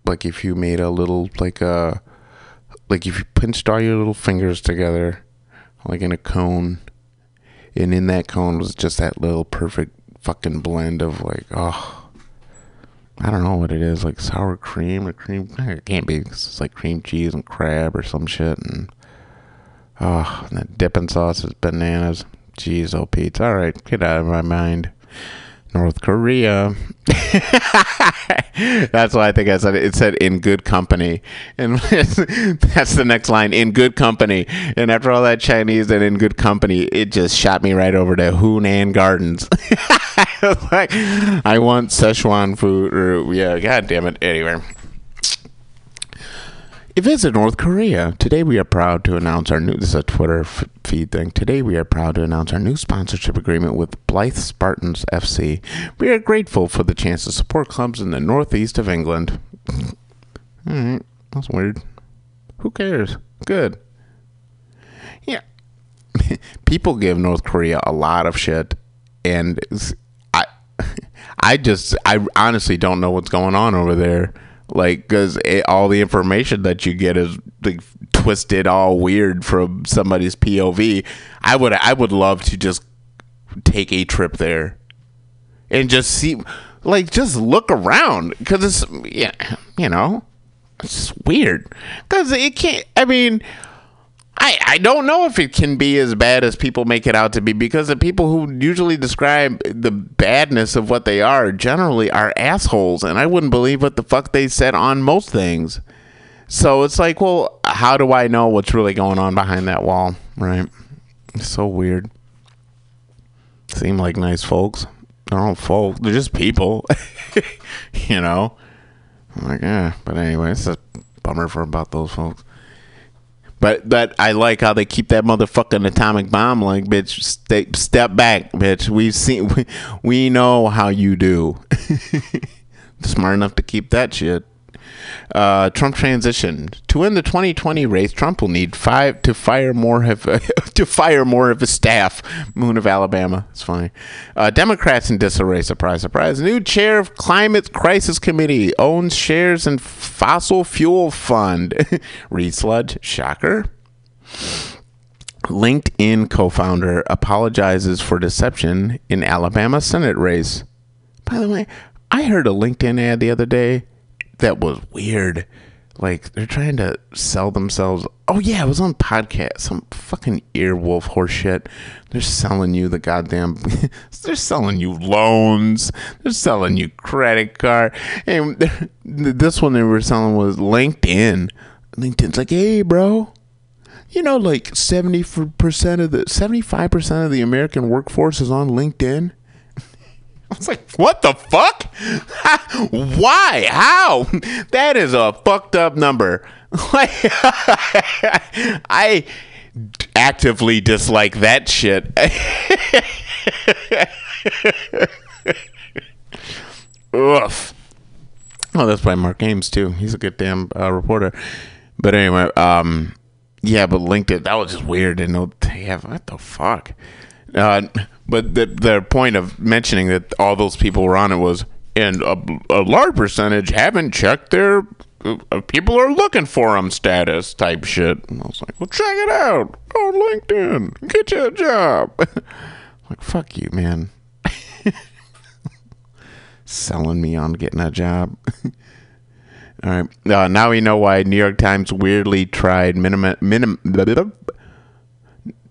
like if you made a little like a like if you pinched all your little fingers together like in a cone and in that cone was just that little perfect fucking blend of like oh I don't know what it is, like sour cream or cream. It can't be. It's like cream cheese and crab or some shit. And oh, and the dipping sauce is bananas. Jeez, oh Pete. All right, get out of my mind. North Korea. that's why I think I said it. It said in good company, and that's the next line in good company. And after all that Chinese and in good company, it just shot me right over to Hunan Gardens. I like, I want Szechuan food, or yeah, god damn it. Anyway. Visit North Korea. Today we are proud to announce our new. This is a Twitter f- feed thing. Today we are proud to announce our new sponsorship agreement with Blyth Spartans FC. We are grateful for the chance to support clubs in the northeast of England. All right, that's weird. Who cares? Good. Yeah, people give North Korea a lot of shit, and I, I just, I honestly don't know what's going on over there. Like, because all the information that you get is like twisted, all weird from somebody's POV. I would, I would love to just take a trip there and just see, like, just look around because it's, yeah, you know, it's weird because it can't. I mean. I, I don't know if it can be as bad as people make it out to be because the people who usually describe the badness of what they are generally are assholes and I wouldn't believe what the fuck they said on most things. So it's like, well, how do I know what's really going on behind that wall, right? It's so weird. Seem like nice folks. They're all folk. They're just people. you know? I'm like, yeah. But anyway, it's a bummer for about those folks. But but I like how they keep that motherfucking atomic bomb. Like, bitch, stay, step back, bitch. We've seen, we, we know how you do. Smart enough to keep that shit. Uh, Trump transition to win the 2020 race. Trump will need five to fire more of to fire more of his staff. Moon of Alabama. It's funny. Uh, Democrats in disarray. Surprise, surprise. New chair of climate crisis committee owns shares in fossil fuel fund. Reed Sludge. Shocker. LinkedIn co-founder apologizes for deception in Alabama Senate race. By the way, I heard a LinkedIn ad the other day that was weird. Like they're trying to sell themselves. Oh yeah, it was on podcast. Some fucking earwolf horse shit. They're selling you the goddamn. they're selling you loans. They're selling you credit card. And this one they were selling was LinkedIn. LinkedIn's like, hey, bro. You know, like seventy percent of the seventy-five percent of the American workforce is on LinkedIn. I was like, what the fuck? Why? How? That is a fucked up number. I actively dislike that shit. Oof. Oh, that's by Mark Ames too. He's a good damn uh, reporter. But anyway, um, yeah, but LinkedIn that was just weird. And no, have what the fuck. Uh, but the the point of mentioning that all those people were on it was, and a, a large percentage haven't checked their uh, people are looking for them status type shit. And I was like, well, check it out on LinkedIn. Get you a job. like, fuck you, man. Selling me on getting a job. All right. Uh, now we know why New York Times weirdly tried minimum minim.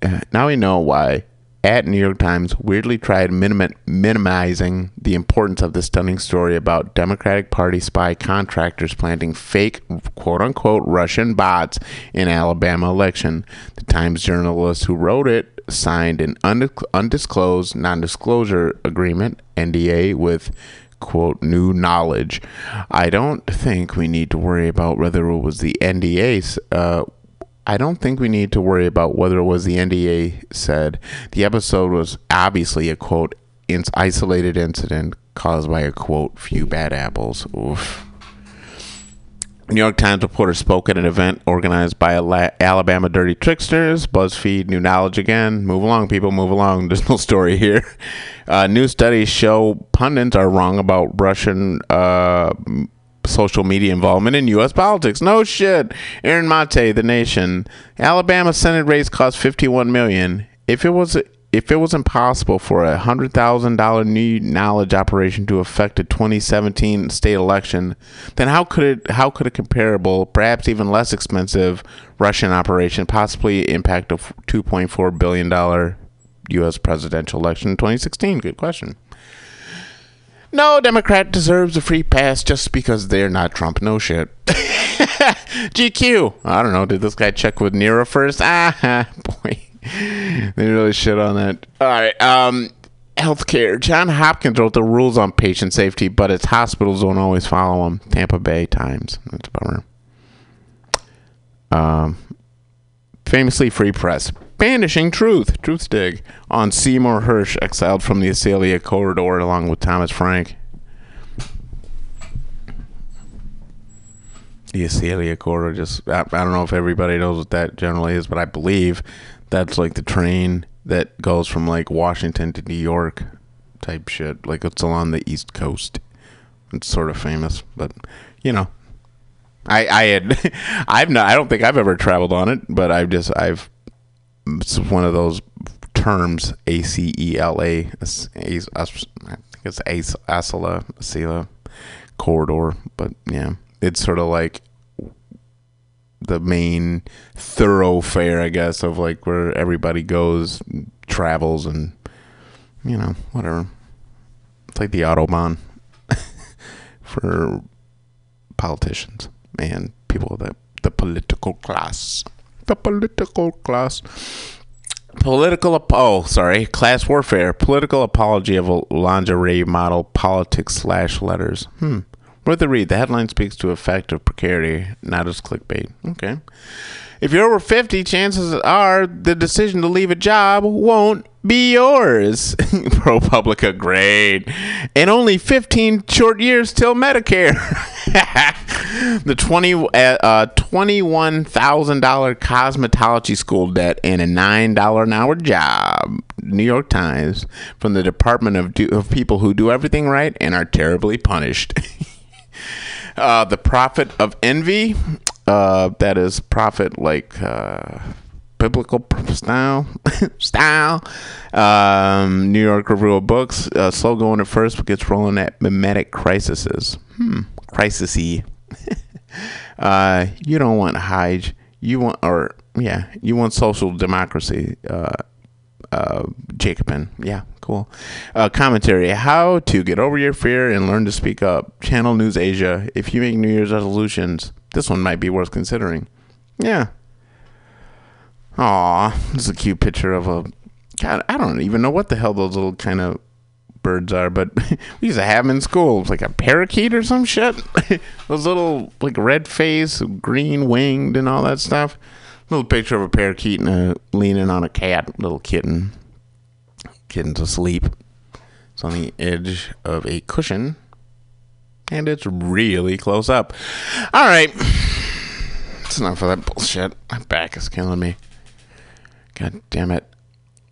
Uh, now we know why at New York Times weirdly tried minim- minimizing the importance of the stunning story about Democratic Party spy contractors planting fake quote unquote Russian bots in Alabama election. The Times journalist who wrote it signed an undisclosed non-disclosure agreement NDA with quote new knowledge. I don't think we need to worry about whether it was the NDA uh, I don't think we need to worry about whether it was the NDA said. The episode was obviously a quote isolated incident caused by a quote few bad apples. Oof. New York Times reporter spoke at an event organized by Alabama Dirty Tricksters. BuzzFeed, new knowledge again. Move along, people, move along. There's no story here. Uh, new studies show pundits are wrong about Russian uh, social media involvement in U.S. politics. No shit. Aaron Mate, The Nation. Alabama Senate race cost 51 million. If it was, if it was impossible for a hundred thousand dollar new knowledge operation to affect a 2017 state election, then how could it how could a comparable, perhaps even less expensive Russian operation possibly impact a 2.4 billion dollar U.S. presidential election in 2016? Good question. No Democrat deserves a free pass just because they're not Trump. No shit. GQ. I don't know. Did this guy check with Neera first? Ah, boy. They really shit on that. All right. Um, healthcare. John Hopkins wrote the rules on patient safety, but its hospitals don't always follow them. Tampa Bay Times. That's a bummer. Um, famously free press. Banishing Truth, Truth Dig, on Seymour Hersh, exiled from the Acela corridor along with Thomas Frank. The Acela corridor, just, I, I don't know if everybody knows what that generally is, but I believe that's like the train that goes from like Washington to New York type shit. Like it's along the East Coast. It's sort of famous, but you know, I I had I've not I don't think I've ever traveled on it, but I've just I've it's one of those terms A C E L A it's Acela corridor, but yeah, it's sort of like the main thoroughfare, I guess, of like where everybody goes, travels, and you know whatever. It's like the autobahn for politicians and people that the political class, the political class. Political, oh, sorry, class warfare. Political apology of a lingerie model, politics slash letters. Hmm. Worth a read. The headline speaks to a fact of precarity, not as clickbait. Okay. If you're over 50, chances are the decision to leave a job won't be yours. ProPublica, great. And only 15 short years till Medicare. the 20 uh, uh, $21,000 cosmetology school debt and a $9 an hour job. New York Times from the Department of, do- of People Who Do Everything Right and Are Terribly Punished. uh, the Prophet of Envy. Uh, that is prophet like uh, biblical style style. Um, New York Review of Books. Uh, slow going at first, but gets rolling at mimetic crises. Hmm, crisisy. uh, you don't want Hyde. You want, or yeah, you want social democracy. Uh, uh, Jacobin. Yeah, cool. Uh, commentary: How to get over your fear and learn to speak up. Channel News Asia. If you make New Year's resolutions, this one might be worth considering. Yeah. Aw, this is a cute picture of a. God, I don't even know what the hell those little kind of birds are, but we used to have them in school. Like a parakeet or some shit. those little like red face, green winged, and all that stuff. Little picture of a parakeet and a, leaning on a cat, little kitten. Kitten's asleep. It's on the edge of a cushion, and it's really close up. All right, it's enough of that bullshit. My back is killing me. God damn it.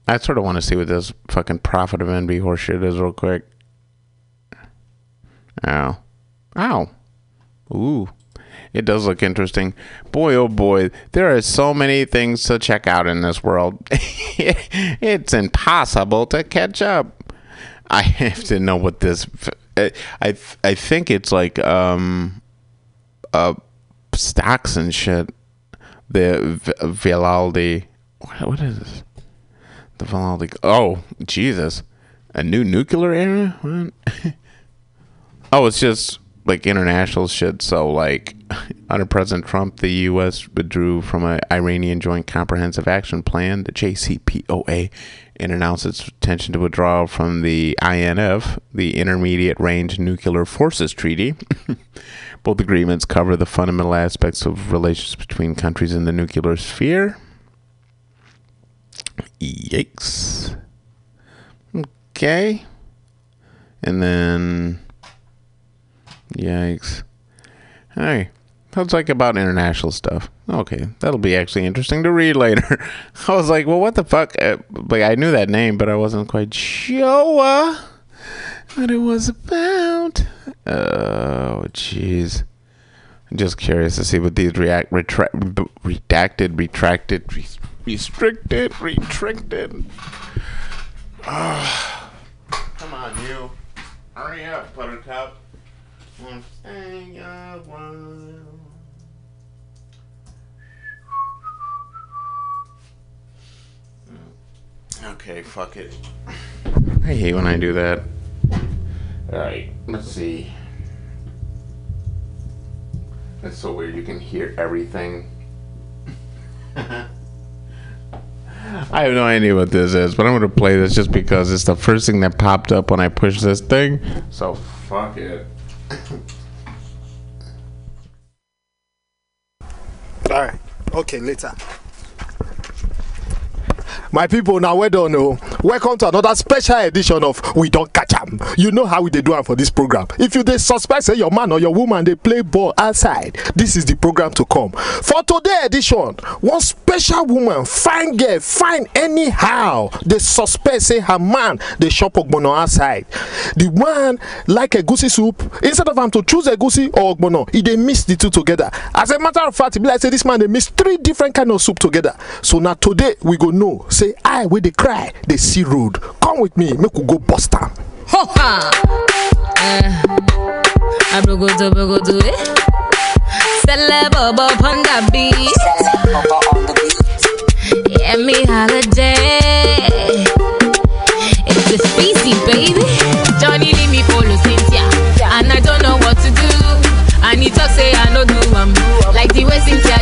I sort of want to see what this fucking Prophet of Envy horseshit is real quick. Ow. Ow. Ooh. It does look interesting. Boy, oh boy, there are so many things to check out in this world. it's impossible to catch up. I have to know what this. I I think it's like um, uh, stocks and shit. The Vivaldi. What is this? The Vivaldi. Oh Jesus! A new nuclear era. What? oh, it's just like international shit. So like under President Trump, the U.S. withdrew from an Iranian Joint Comprehensive Action Plan, the JCPOA, and announced its intention to withdraw from the INF, the Intermediate Range Nuclear Forces Treaty. Both agreements cover the fundamental aspects of relations between countries in the nuclear sphere. Yikes. Okay. And then Yikes. Hey, That's like about international stuff. Okay, that'll be actually interesting to read later. I was like, well, what the fuck? Uh, like, I knew that name, but I wasn't quite sure what it was about. Oh, jeez. I'm just curious to see what these react, retra- redacted, retracted, re- restricted, restricted. Come on, you. Hurry up, Buttercup. I'm staying a while. Okay, fuck it. I hate when I do that. Alright, let's see. That's so weird, you can hear everything. I have no idea what this is, but I'm gonna play this just because it's the first thing that popped up when I pushed this thing. So fuck it. All right. Okay, later. My people, now well done. Oh. Welcome to another special edition of We Don't Catch 'em. You know how we dey do am for this program. If you dey suspect say your man or your woman dey play ball outside, this is the program to come. For today edition, one special woman, fine girl, fine anyhow, dey suspect say her man dey chop ogbono outside. The one like egusi soup, instead of am to choose egusi or ogbono, e dey mix the two together. As a matter of fact, e be like say this man dey mix three different kind of soup together. So na today we go know say I wey dey cry dey see road. Come with me, make we go bust am. Ho ha! Eh, abrogodo brogodo eh. Celebobo on the beat. Yeah, me holiday. It's a species, baby. Johnny leave me follow Cynthia, and I don't know what to do. And he talk say I no do am like the way Cynthia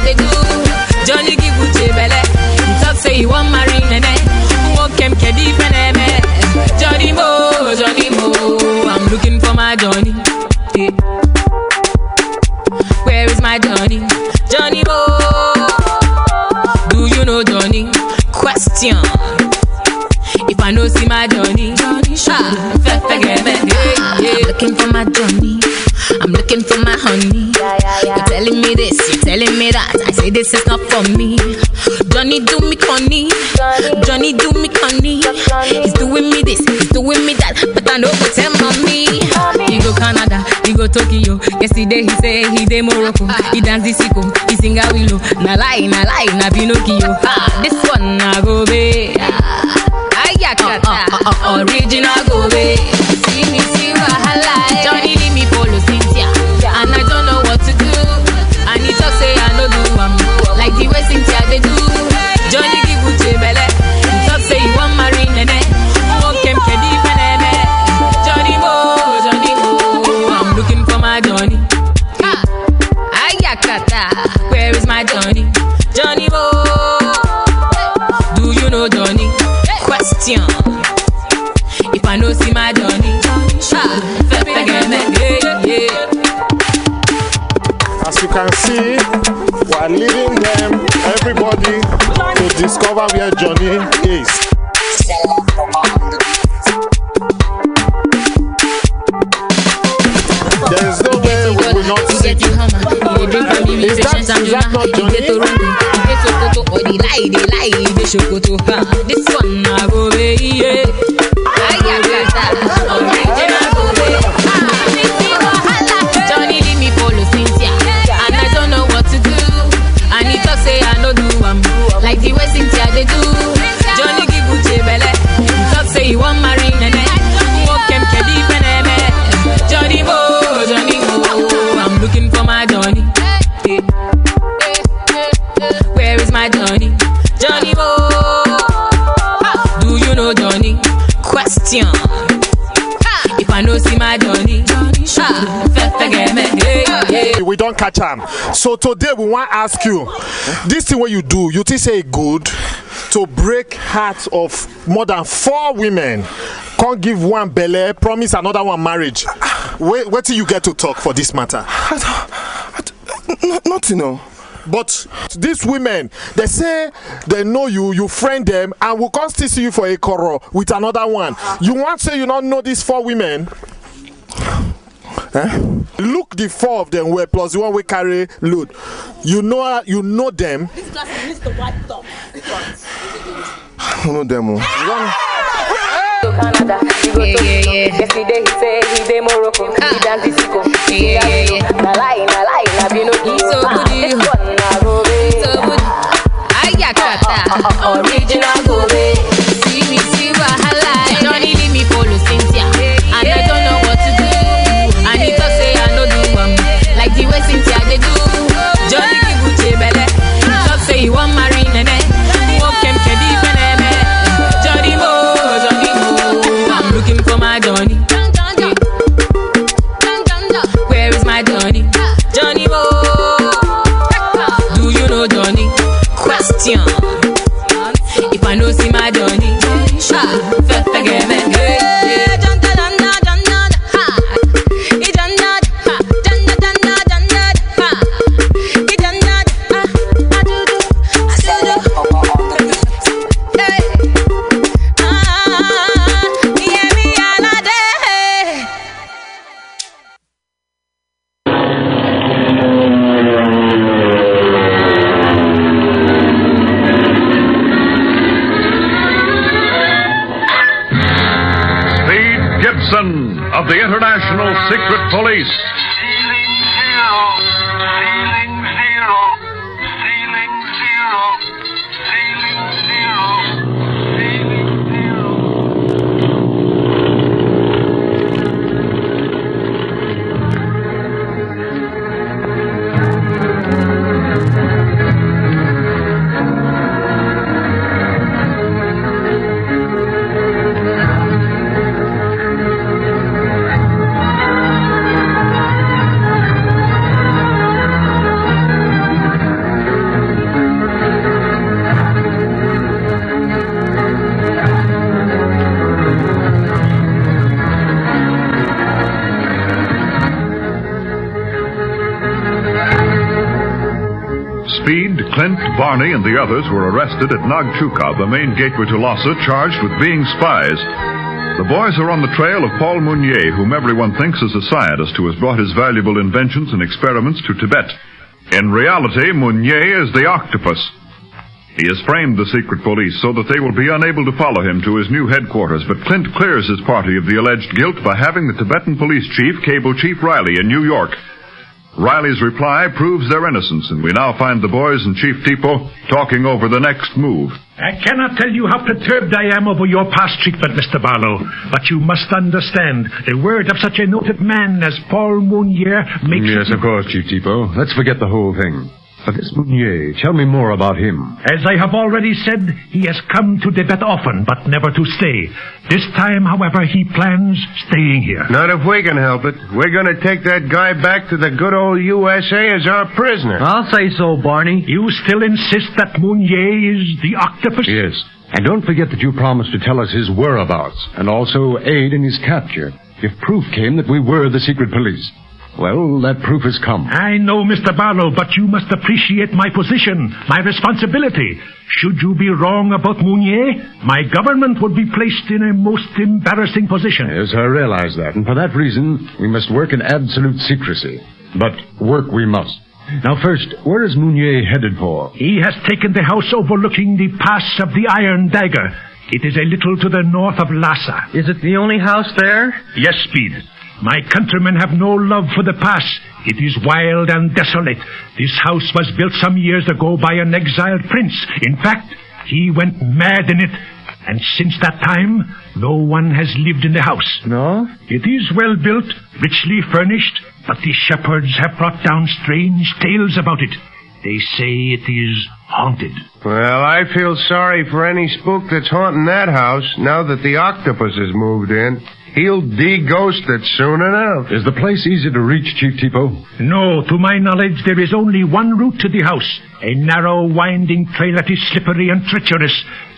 Question. If I know see my Johnny, Johnny ah, fe- me. Yeah, yeah. Looking for my Johnny. I'm looking for my honey. You're telling me this, you're telling me that. I say this is not for me. Johnny do me conny. Johnny do me conny. He's doing me this, he's doing me that. But I know tell mommy. He go Canada, he go Tokyo. Yesterday he say he dey Morocco. He dance the sicko, he sing a willow. Na lie, na lie, na Pinocchio. Ah, this one na go be. Ah, Ayakata, uh, uh, uh, original go be. See me see wahala. Johnny leave me follow Cynthia, you can see, we are leading them, everybody, to discover where Johnny is. There is no way we will not see Is that- is that not Johnny? Toronto, you don't catch am. So today we want ask you, this thing what you do, you think say e good to break hearts of more than four women, can't give one belle, promise another one marriage. Till you get to talk for this matter. Nothing, no. But these women, they say they know you, you friend them, and will come still see you for a quarrel with another one. You want say you not know these four women? Eh? Look the four of them were plus the one we carry load. You know uh, you know them. I know them. Oh? Canada, he go yeah, yeah, yeah. Yesterday he say he dey Morocco, ah. he dance the sicko. Yeah, yeah, yeah. Na lie, na lie, na Pinocchio. So good, ah, this one na go be. So good. Ah, Ayakata, original go and the others were arrested at Nagchuka, the main gateway to Lhasa, charged with being spies. The boys are on the trail of Paul Mounier, whom everyone thinks is a scientist who has brought his valuable inventions and experiments to Tibet. In reality, Mounier is the octopus. He has framed the secret police so that they will be unable to follow him to his new headquarters, but Clint clears his party of the alleged guilt by having the Tibetan police chief cable Chief Riley in New York. Riley's reply proves their innocence, and we now find the boys and Chief Tipo talking over the next move. I cannot tell you how perturbed I am over your past treatment, Mr. Barlow, but you must understand the word of such a noted man as Paul Mounier makes Yes, of course, Chief Tipo. Let's forget the whole thing. But this Mounier, tell me more about him. As I have already said, he has come to Tibet often, but never to stay. This time, however, he plans staying here. Not if we can help it. We're going to take that guy back to the good old USA as our prisoner. I'll say so, Barney. You still insist that Mounier is the octopus? Yes. And don't forget that you promised to tell us his whereabouts and also aid in his capture if proof came that we were the secret police. Well, that proof has come. I know, Mr. Barlow, but you must appreciate my position, my responsibility. Should you be wrong about Mounier, my government would be placed in a most embarrassing position. Yes, I realize that, and for that reason, we must work in absolute secrecy. But work we must. Now, first, where is Mounier headed for? He has taken the house overlooking the pass of the Iron Dagger. It is a little to the north of Lhasa. Is it the only house there? Yes, Speed. My countrymen have no love for the pass. It is wild and desolate. This house was built some years ago by an exiled prince. In fact, he went mad in it. And since that time, no one has lived in the house. No? It is well built, richly furnished, but the shepherds have brought down strange tales about it. They say it is haunted. Well, I feel sorry for any spook that's haunting that house now that the octopus has moved in. He'll de-ghost it soon enough. Is the place easy to reach, Chief Tipo? No, to my knowledge, there is only one route to the house. A narrow, winding trail that is slippery and treacherous,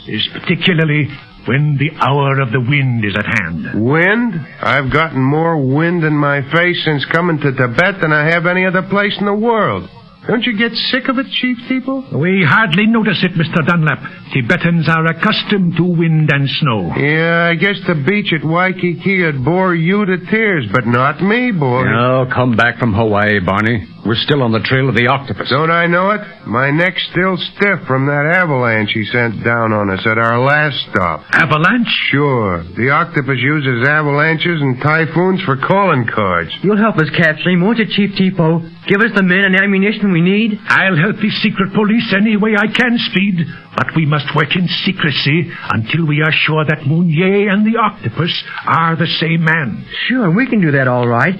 is particularly when the hour of the wind is at hand. Wind? I've gotten more wind in my face since coming to Tibet than I have any other place in the world. Don't you get sick of it, Chief Tipo? We hardly notice it, Mr. Dunlap. Tibetans are accustomed to wind and snow. Yeah, I guess the beach at Waikiki would bore you to tears, but not me, boy. No, come back from Hawaii, Barney. We're still on the trail of the octopus. Don't I know it? My neck's still stiff from that avalanche he sent down on us at our last stop. Avalanche? Sure. The octopus uses avalanches and typhoons for calling cards. You'll help us capture him, won't you, Chief Tipo? Give us the men and ammunition we need. I'll help the secret police any way I can, Speed. But we must work in secrecy until we are sure that Mounier and the octopus are the same man. Sure, we can do that all right.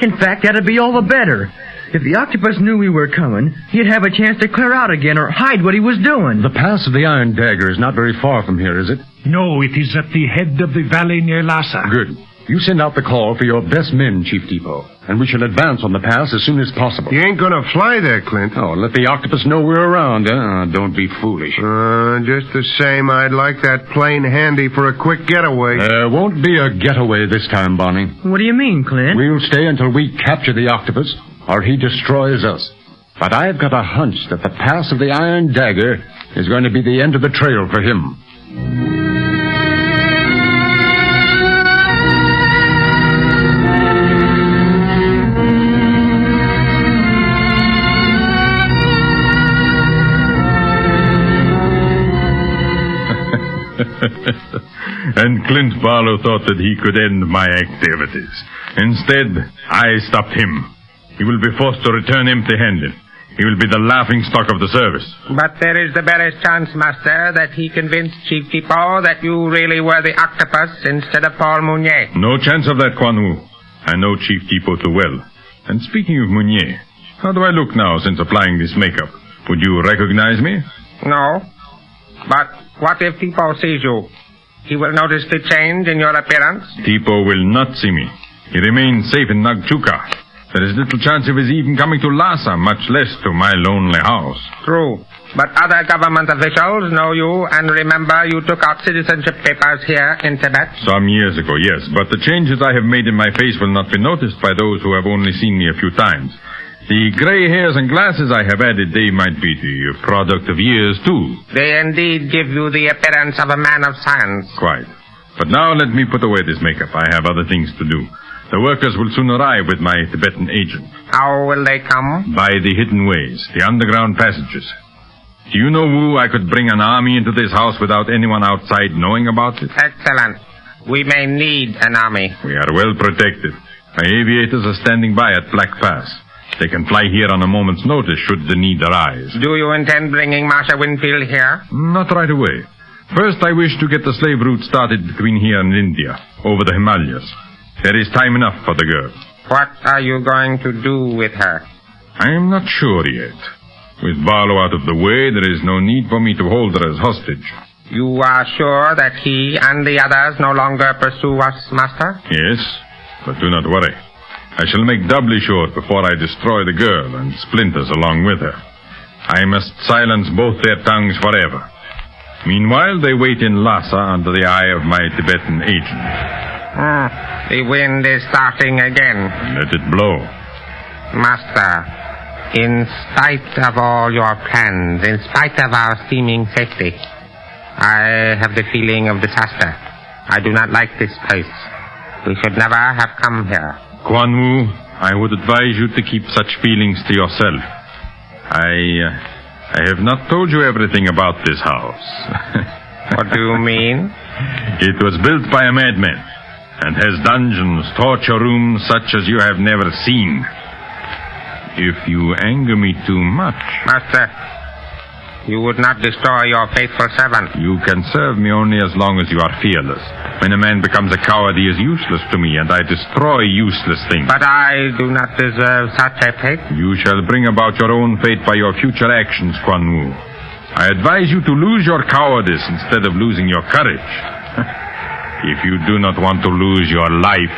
In fact, that'd be all the better. If the octopus knew we were coming, he'd have a chance to clear out again or hide what he was doing. The pass of the Iron Dagger is not very far from here, is it? No, it is at the head of the valley near Lhasa. Good. You send out the call for your best men, Chief Tipo, and we shall advance on the pass as soon as possible. You ain't gonna fly there, Clint. Oh, let the octopus know we're around, huh? Don't be foolish. Uh, just the same, I'd like that plane handy for a quick getaway. There won't be a getaway this time, Bonnie. What do you mean, Clint? We'll stay until we capture the octopus, or he destroys us. But I've got a hunch that the pass of the Iron Dagger is going to be the end of the trail for him. and Clint Barlow thought that he could end my activities. Instead, I stopped him. He will be forced to return empty-handed. He will be the laughing stock of the service. But there is the barest chance, Master, that he convinced Chief Tipo that you really were the octopus instead of Paul Mounier. No chance of that, Quan Wu. I know Chief Tipo too well. And speaking of Mounier, how do I look now since applying this makeup? Would you recognize me? No. But what if Tipo sees you? He will notice the change in your appearance. Tipo will not see me. He remains safe in Nagchuka. There is little chance of his even coming to Lhasa, much less to my lonely house. True. But other government officials know you and remember you took out citizenship papers here in Tibet. Some years ago, yes, but the changes I have made in my face will not be noticed by those who have only seen me a few times. The gray hairs and glasses I have added, they might be the product of years, too. They indeed give you the appearance of a man of science. Quite. But now let me put away this makeup. I have other things to do. The workers will soon arrive with my Tibetan agent. How will they come? By the hidden ways, the underground passages. Do you know, Wu, I could bring an army into this house without anyone outside knowing about it? Excellent. We may need an army. We are well protected. My aviators are standing by at Black Pass. They can fly here on a moment's notice should the need arise. Do you intend bringing Marsha Winfield here? Not right away. First, I wish to get the slave route started between here and India, over the Himalayas. There is time enough for the girl. What are you going to do with her? I am not sure yet. With Barlow out of the way, there is no need for me to hold her as hostage. You are sure that he and the others no longer pursue us, Master? Yes, but do not worry. I shall make doubly sure before I destroy the girl and splinters along with her. I must silence both their tongues forever. Meanwhile, they wait in Lhasa under the eye of my Tibetan agent. Hmm. The wind is starting again. Let it blow. Master, in spite of all your plans, in spite of our seeming safety, I have the feeling of disaster. I do not like this place. We should never have come here. Quan Wu, I would advise you to keep such feelings to yourself. I, uh, I have not told you everything about this house. what do you mean? It was built by a madman and has dungeons, torture rooms such as you have never seen. If you anger me too much. Master, you would not destroy your faithful servant. You can serve me only as long as you are fearless. When a man becomes a coward, he is useless to me, and I destroy useless things. But I do not deserve such a fate. You shall bring about your own fate by your future actions, Quan Wu. I advise you to lose your cowardice instead of losing your courage. if you do not want to lose your life.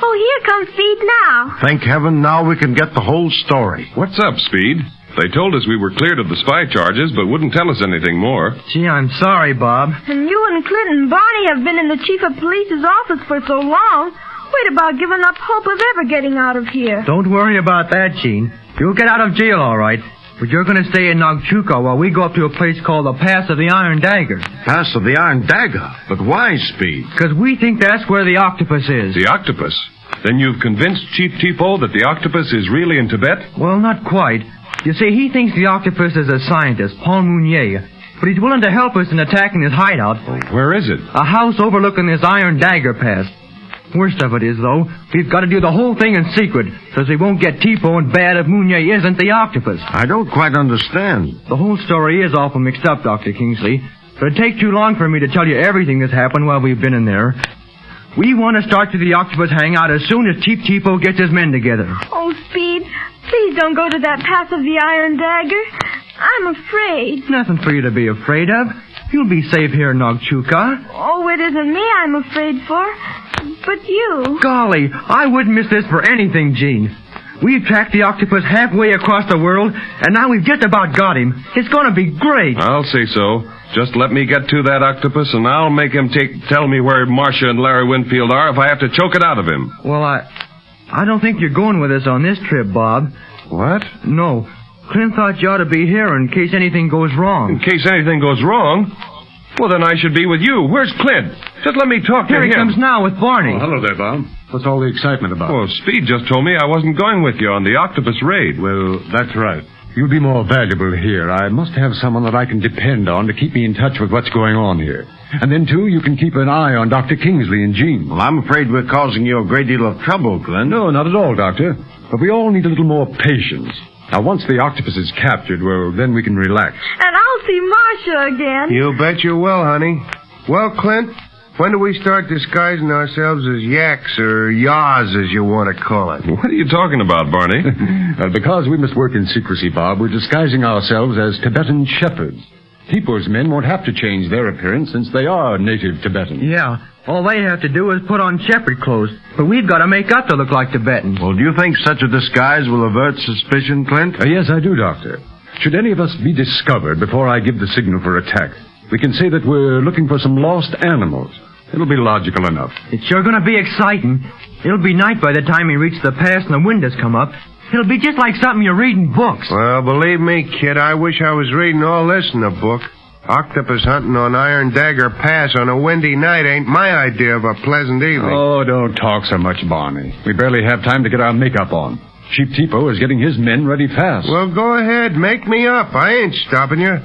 Oh, here comes Speed now. Thank heaven now we can get the whole story. What's up, Speed? They told us we were cleared of the spy charges, but wouldn't tell us anything more. Gee, I'm sorry, Bob. And you and Clinton and Barney have been in the chief of police's office for so long. We'd about giving up hope of ever getting out of here. Don't worry about that, Jean. You'll get out of jail all right. But you're going to stay in Nagchuka while we go up to a place called the Pass of the Iron Dagger. Pass of the Iron Dagger? But why, Speed? Because we think that's where the octopus is. The octopus? Then you've convinced Chief Tipo that the octopus is really in Tibet? Well, not quite. You see, he thinks the octopus is a scientist, Paul Mounier. But he's willing to help us in attacking his hideout. Where is it? A house overlooking this Iron Dagger Pass. Worst of it is, though, we've got to do the whole thing in secret, so we won't get Tipo and bad if Mounier isn't the octopus. I don't quite understand. The whole story is awful mixed up, Dr. Kingsley. but it'd take too long for me to tell you everything that's happened while we've been in there. We want to start to the octopus hangout as soon as Chief Tipo gets his men together. Oh, Speed, please don't go to that pass of the Iron Dagger. I'm afraid. Nothing for you to be afraid of. You'll be safe here in Nagchuka. Oh, it isn't me I'm afraid for, but you. Golly, I wouldn't miss this for anything, Jean. We've tracked the octopus halfway across the world, and now we've just about got him. It's going to be great. I'll say so. Just let me get to that octopus, and I'll make him take tell me where Marsha and Larry Winfield are if I have to choke it out of him. Well, I, I don't think you're going with us on this trip, Bob. What? No. Clint thought you ought to be here in case anything goes wrong. In case anything goes wrong? Well, then I should be with you. Where's Clint? Just let me talk Here to he comes now with Barney. Oh, hello there, Bob. What's all the excitement about? Oh, Speed just told me I wasn't going with you on the octopus raid. Well, that's right. You'll be more valuable here. I must have someone that I can depend on to keep me in touch with what's going on here. And then, too, you can keep an eye on Dr. Kingsley and Jean. Well, I'm afraid we're causing you a great deal of trouble, Clint. No, not at all, Doctor. But we all need a little more patience. Now, once the octopus is captured, well, then we can relax. And I'll see Marsha again. You bet you will, honey. Well, Clint, when do we start disguising ourselves as yaks or yaws, as you want to call it? What are you talking about, Barney? Uh, because we must work in secrecy, Bob, we're disguising ourselves as Tibetan shepherds. Tipo's men won't have to change their appearance since they are native Tibetans. Yeah. All they have to do is put on shepherd clothes. But we've got to make up to look like Tibetans. Well, do you think such a disguise will avert suspicion, Clint? Uh, yes, I do, Doctor. Should any of us be discovered before I give the signal for attack, we can say that we're looking for some lost animals. It'll be logical enough. It's sure going to be exciting. Hmm? It'll be night by the time we reach the pass and the windows come up. It'll be just like something you read in books. Well, believe me, kid, I wish I was reading all this in a book. Octopus hunting on Iron Dagger Pass on a windy night ain't my idea of a pleasant evening. Oh, don't talk so much, Barney. We barely have time to get our makeup on. Chief Tipo is getting his men ready fast. Well, go ahead, make me up. I ain't stopping you.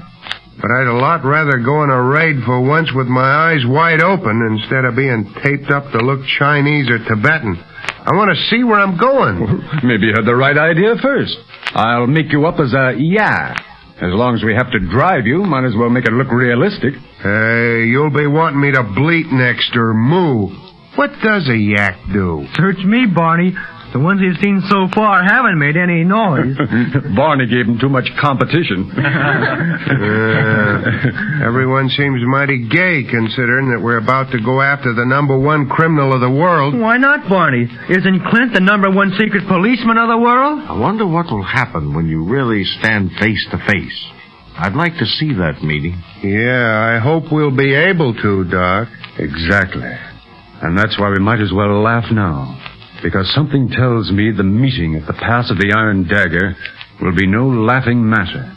But I'd a lot rather go on a raid for once with my eyes wide open instead of being taped up to look Chinese or Tibetan. I want to see where I'm going. Maybe you had the right idea first. I'll make you up as a yeah. As long as we have to drive you, might as well make it look realistic. Hey, you'll be wanting me to bleat next or moo. What does a yak do? Search me, Barney. The ones you've seen so far haven't made any noise. Barney gave him too much competition. Uh, everyone seems mighty gay considering that we're about to go after the number one criminal of the world. Why not, Barney? Isn't Clint the number one secret policeman of the world? I wonder what will happen when you really stand face to face. I'd like to see that meeting. Yeah, I hope we'll be able to, Doc. Exactly. And that's why we might as well laugh now. Because something tells me the meeting at the pass of the Iron Dagger will be no laughing matter.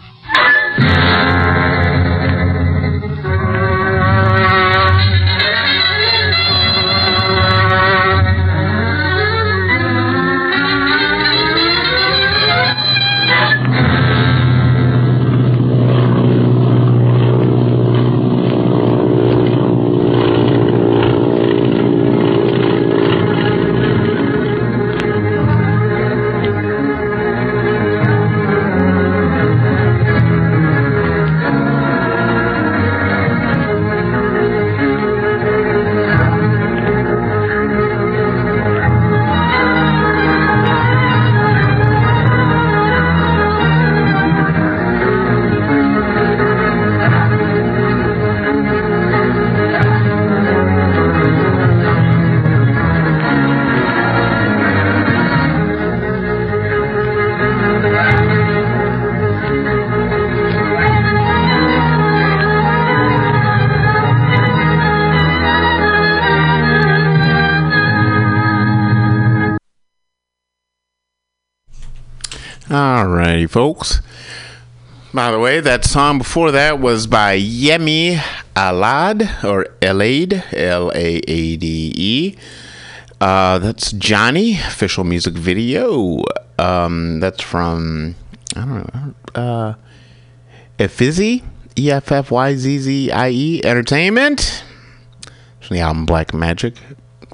Alrighty, folks. By the way, that song before that was by Yemi Alad, or Elade, L A A D E. Uh, that's Johnny, official music video. Um, that's from, I don't know, uh, E F F Y Z Z I E Entertainment. It's from the album Black Magic.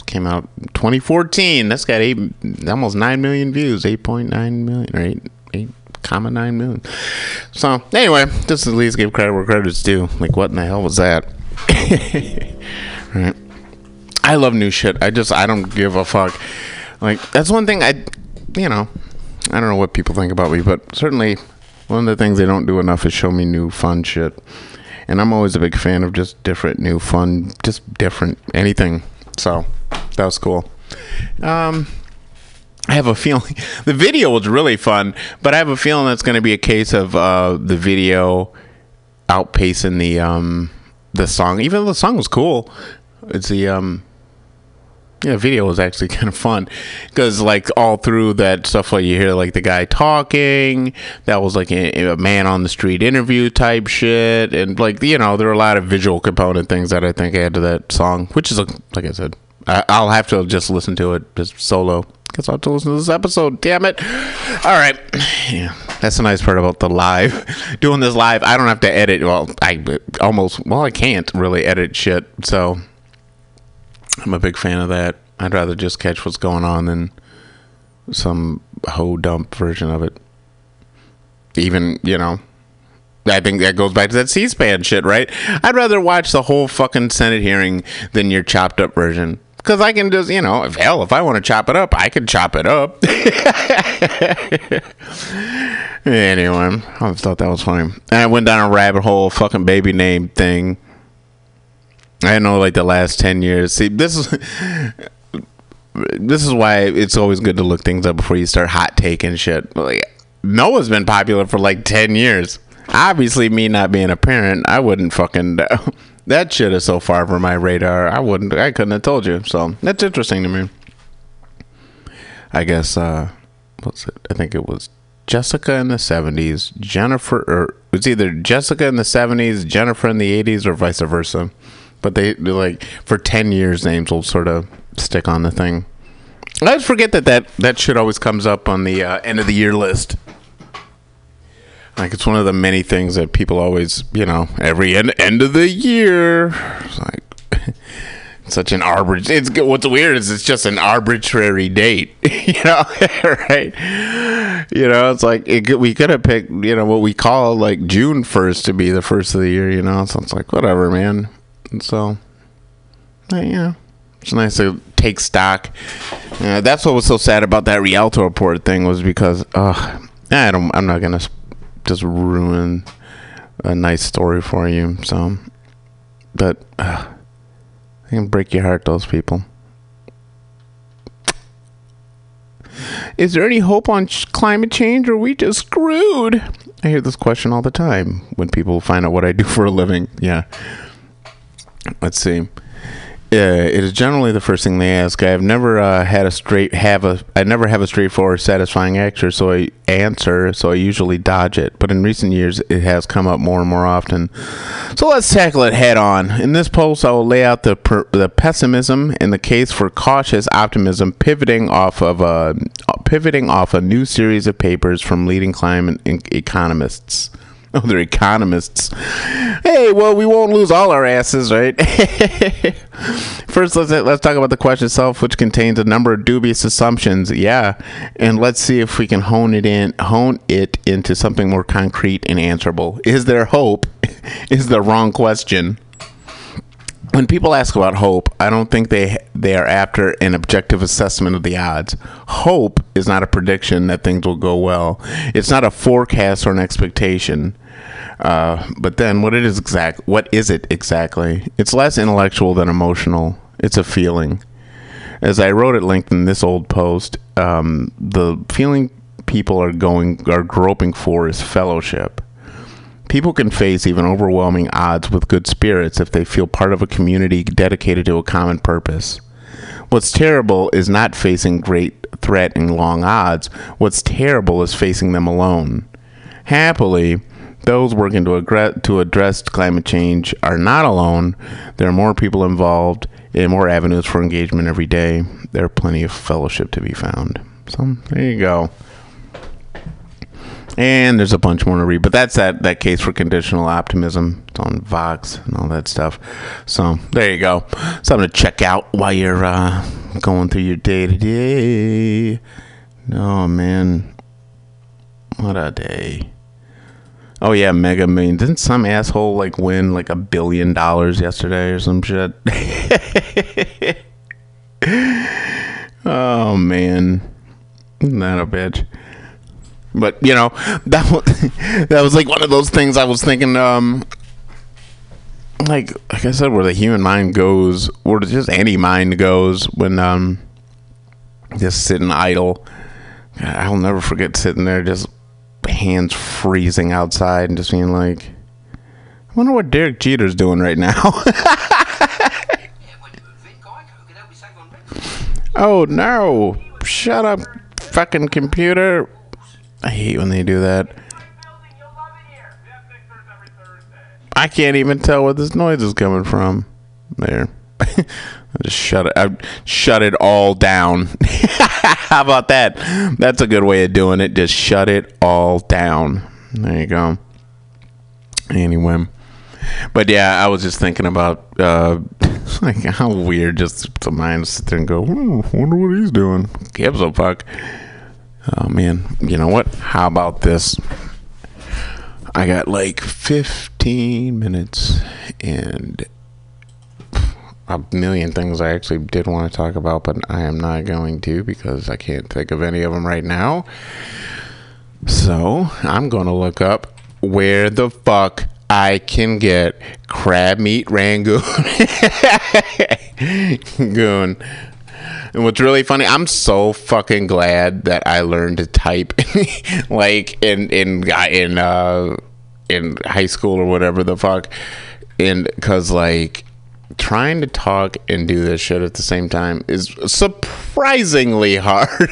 Came out 2014. That's got eight, almost 9 million views, 8.9 million, or 8, 8 comma nine million. So anyway, just at least give credit where credit's due. Like, what in the hell was that? right. I love new shit. I just I don't give a fuck. Like that's one thing I, you know, I don't know what people think about me, but certainly one of the things they don't do enough is show me new fun shit. And I'm always a big fan of just different, new, fun, just different anything. So that was cool. Um, I have a feeling the video was really fun, but I have a feeling that's going to be a case of uh, the video outpacing the um, the song. Even though the song was cool, it's the um, yeah, video was actually kind of fun because like all through that stuff, like you hear like the guy talking, that was like a, a man on the street interview type shit, and like you know there are a lot of visual component things that I think add to that song, which is like I said, I, I'll have to just listen to it just solo. Guess I'll have to listen to this episode. Damn it! All right, yeah, that's the nice part about the live. Doing this live, I don't have to edit. Well, I almost well, I can't really edit shit, so I'm a big fan of that. I'd rather just catch what's going on than some hoe dump version of it. Even, you know, I think that goes back to that C SPAN shit, right? I'd rather watch the whole fucking Senate hearing than your chopped up version. Because I can just, you know, if hell, if I want to chop it up, I can chop it up. anyway, I thought that was funny. And I went down a rabbit hole, fucking baby name thing. I know, like the last ten years. See, this is this is why it's always good to look things up before you start hot taking shit. Like Noah's been popular for like ten years. Obviously, me not being a parent, I wouldn't fucking. that shit is so far from my radar. I wouldn't. I couldn't have told you. So that's interesting to me. I guess. uh What's it? I think it was Jessica in the seventies, Jennifer, or it's either Jessica in the seventies, Jennifer in the eighties, or vice versa but they like for 10 years names will sort of stick on the thing i always forget that that, that shit always comes up on the uh, end of the year list like it's one of the many things that people always you know every end, end of the year it's like such an arbitrary it's what's weird is it's just an arbitrary date you know right? You know it's like it, we could have picked you know what we call like june 1st to be the first of the year you know? So it's like whatever man. And so, yeah, it's nice to take stock. Uh, that's what was so sad about that Rialto report thing was because, uh, I don't, I'm not gonna just ruin a nice story for you. So, but uh, can break your heart, those people. Is there any hope on ch- climate change, or we just screwed? I hear this question all the time when people find out what I do for a living. Yeah let's see. Uh, it is generally the first thing they ask. I have never uh, had a straight have a I never have a straightforward, satisfying answer. So I answer. So I usually dodge it. But in recent years, it has come up more and more often. So let's tackle it head on. In this post, I will lay out the per, the pessimism and the case for cautious optimism, pivoting off of a pivoting off a new series of papers from leading climate economists. Oh, they're economists. Hey, well, we won't lose all our asses, right? First, let's let's talk about the question itself, which contains a number of dubious assumptions. Yeah, and let's see if we can hone it in, hone it into something more concrete and answerable. Is there hope? Is the wrong question. When people ask about hope, I don't think they they are after an objective assessment of the odds. Hope is not a prediction that things will go well. It's not a forecast or an expectation. Uh, but then, what it is exact? What is it exactly? It's less intellectual than emotional. It's a feeling. As I wrote at length in this old post, um, the feeling people are going are groping for is fellowship. People can face even overwhelming odds with good spirits if they feel part of a community dedicated to a common purpose. What's terrible is not facing great threat and long odds. What's terrible is facing them alone. Happily, those working to, aggre- to address climate change are not alone. There are more people involved and more avenues for engagement every day. There are plenty of fellowship to be found. So there you go. And there's a bunch more to read, but that's that that case for conditional optimism. It's on Vox and all that stuff. So there you go. Something to check out while you're uh, going through your day to day. Oh man, What a day. Oh yeah, Mega Million. Didn't some asshole like win like a billion dollars yesterday or some shit? oh man, Isn't that a bitch. But you know that was, that was like one of those things I was thinking. Um, like like I said, where the human mind goes, or just any mind goes when um just sitting idle. I'll never forget sitting there just hands freezing outside and just being like, I wonder what Derek Jeter's doing right now. oh no! Shut up, fucking computer. I hate when they do that. I can't even tell where this noise is coming from. There. Just shut it. I shut it all down. How about that? That's a good way of doing it. Just shut it all down. There you go. Anyway, but yeah, I was just thinking about uh, like how weird just the mind sit there and go, wonder what he's doing. Gives a fuck. Oh man, you know what? How about this? I got like 15 minutes and a million things I actually did want to talk about, but I am not going to because I can't think of any of them right now. So I'm going to look up where the fuck I can get crab meat rangoon. Goon. And what's really funny, I'm so fucking glad that I learned to type, like in in in uh in high school or whatever the fuck, and because like trying to talk and do this shit at the same time is surprisingly hard.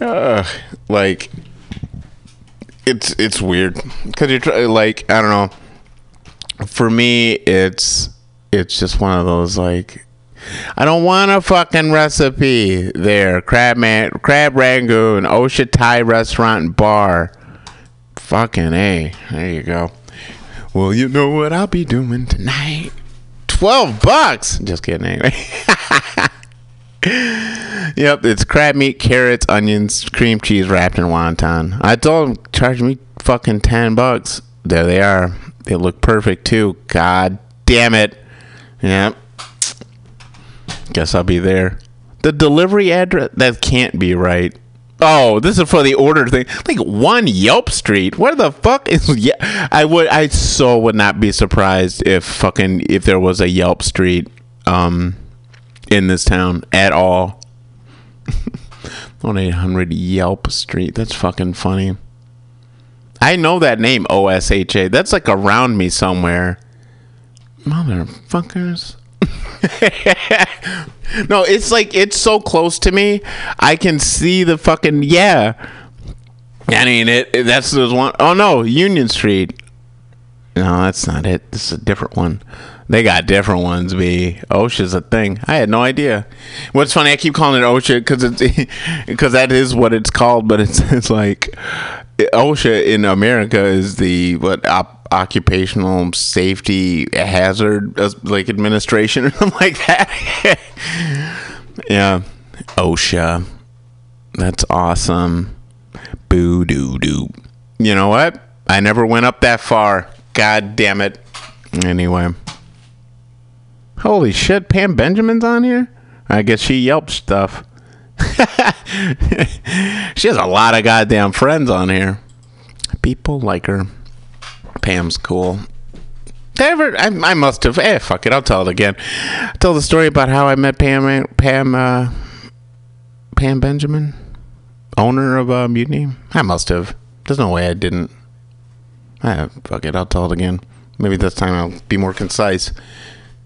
uh, like it's it's weird because you're try- like I don't know. For me, it's it's just one of those like I don't want a fucking recipe there. Crab man, crab rangoon, Osha Thai restaurant and bar. Fucking a. There you go. Well, you know what I'll be doing tonight. Twelve bucks. Just kidding. Anyway. yep, it's crab meat, carrots, onions, cream cheese wrapped in wonton. I told them charge me fucking ten bucks. There they are. They look perfect too. God damn it. Yep. Guess I'll be there. The delivery address that can't be right. Oh, this is for the order thing. Like one Yelp Street. Where the fuck is? Yeah, I would. I so would not be surprised if fucking if there was a Yelp Street, um, in this town at all. One eight hundred Yelp Street. That's fucking funny. I know that name O S H A. That's like around me somewhere. Motherfuckers. no, it's like it's so close to me. I can see the fucking yeah. I mean it. it- That's the one oh no, Union Street. No, that's not it. This is a different one. They got different ones. Be OSHA's a thing. I had no idea. What's funny? I keep calling it OSHA because it's because that is what it's called. But it's it's like OSHA in America is the what op, occupational safety hazard uh, like administration or something like that. yeah, OSHA. That's awesome. Boo doo doo. You know what? I never went up that far. God damn it. Anyway. Holy shit, Pam Benjamin's on here? I guess she yelps stuff. she has a lot of goddamn friends on here. People like her. Pam's cool. Did I ever? I, I must have. Eh, fuck it. I'll tell it again. tell the story about how I met Pam. Pam. Uh, Pam Benjamin, owner of uh, Mutiny. I must have. There's no way I didn't. Ah, fuck it. I'll tell it again. Maybe this time I'll be more concise.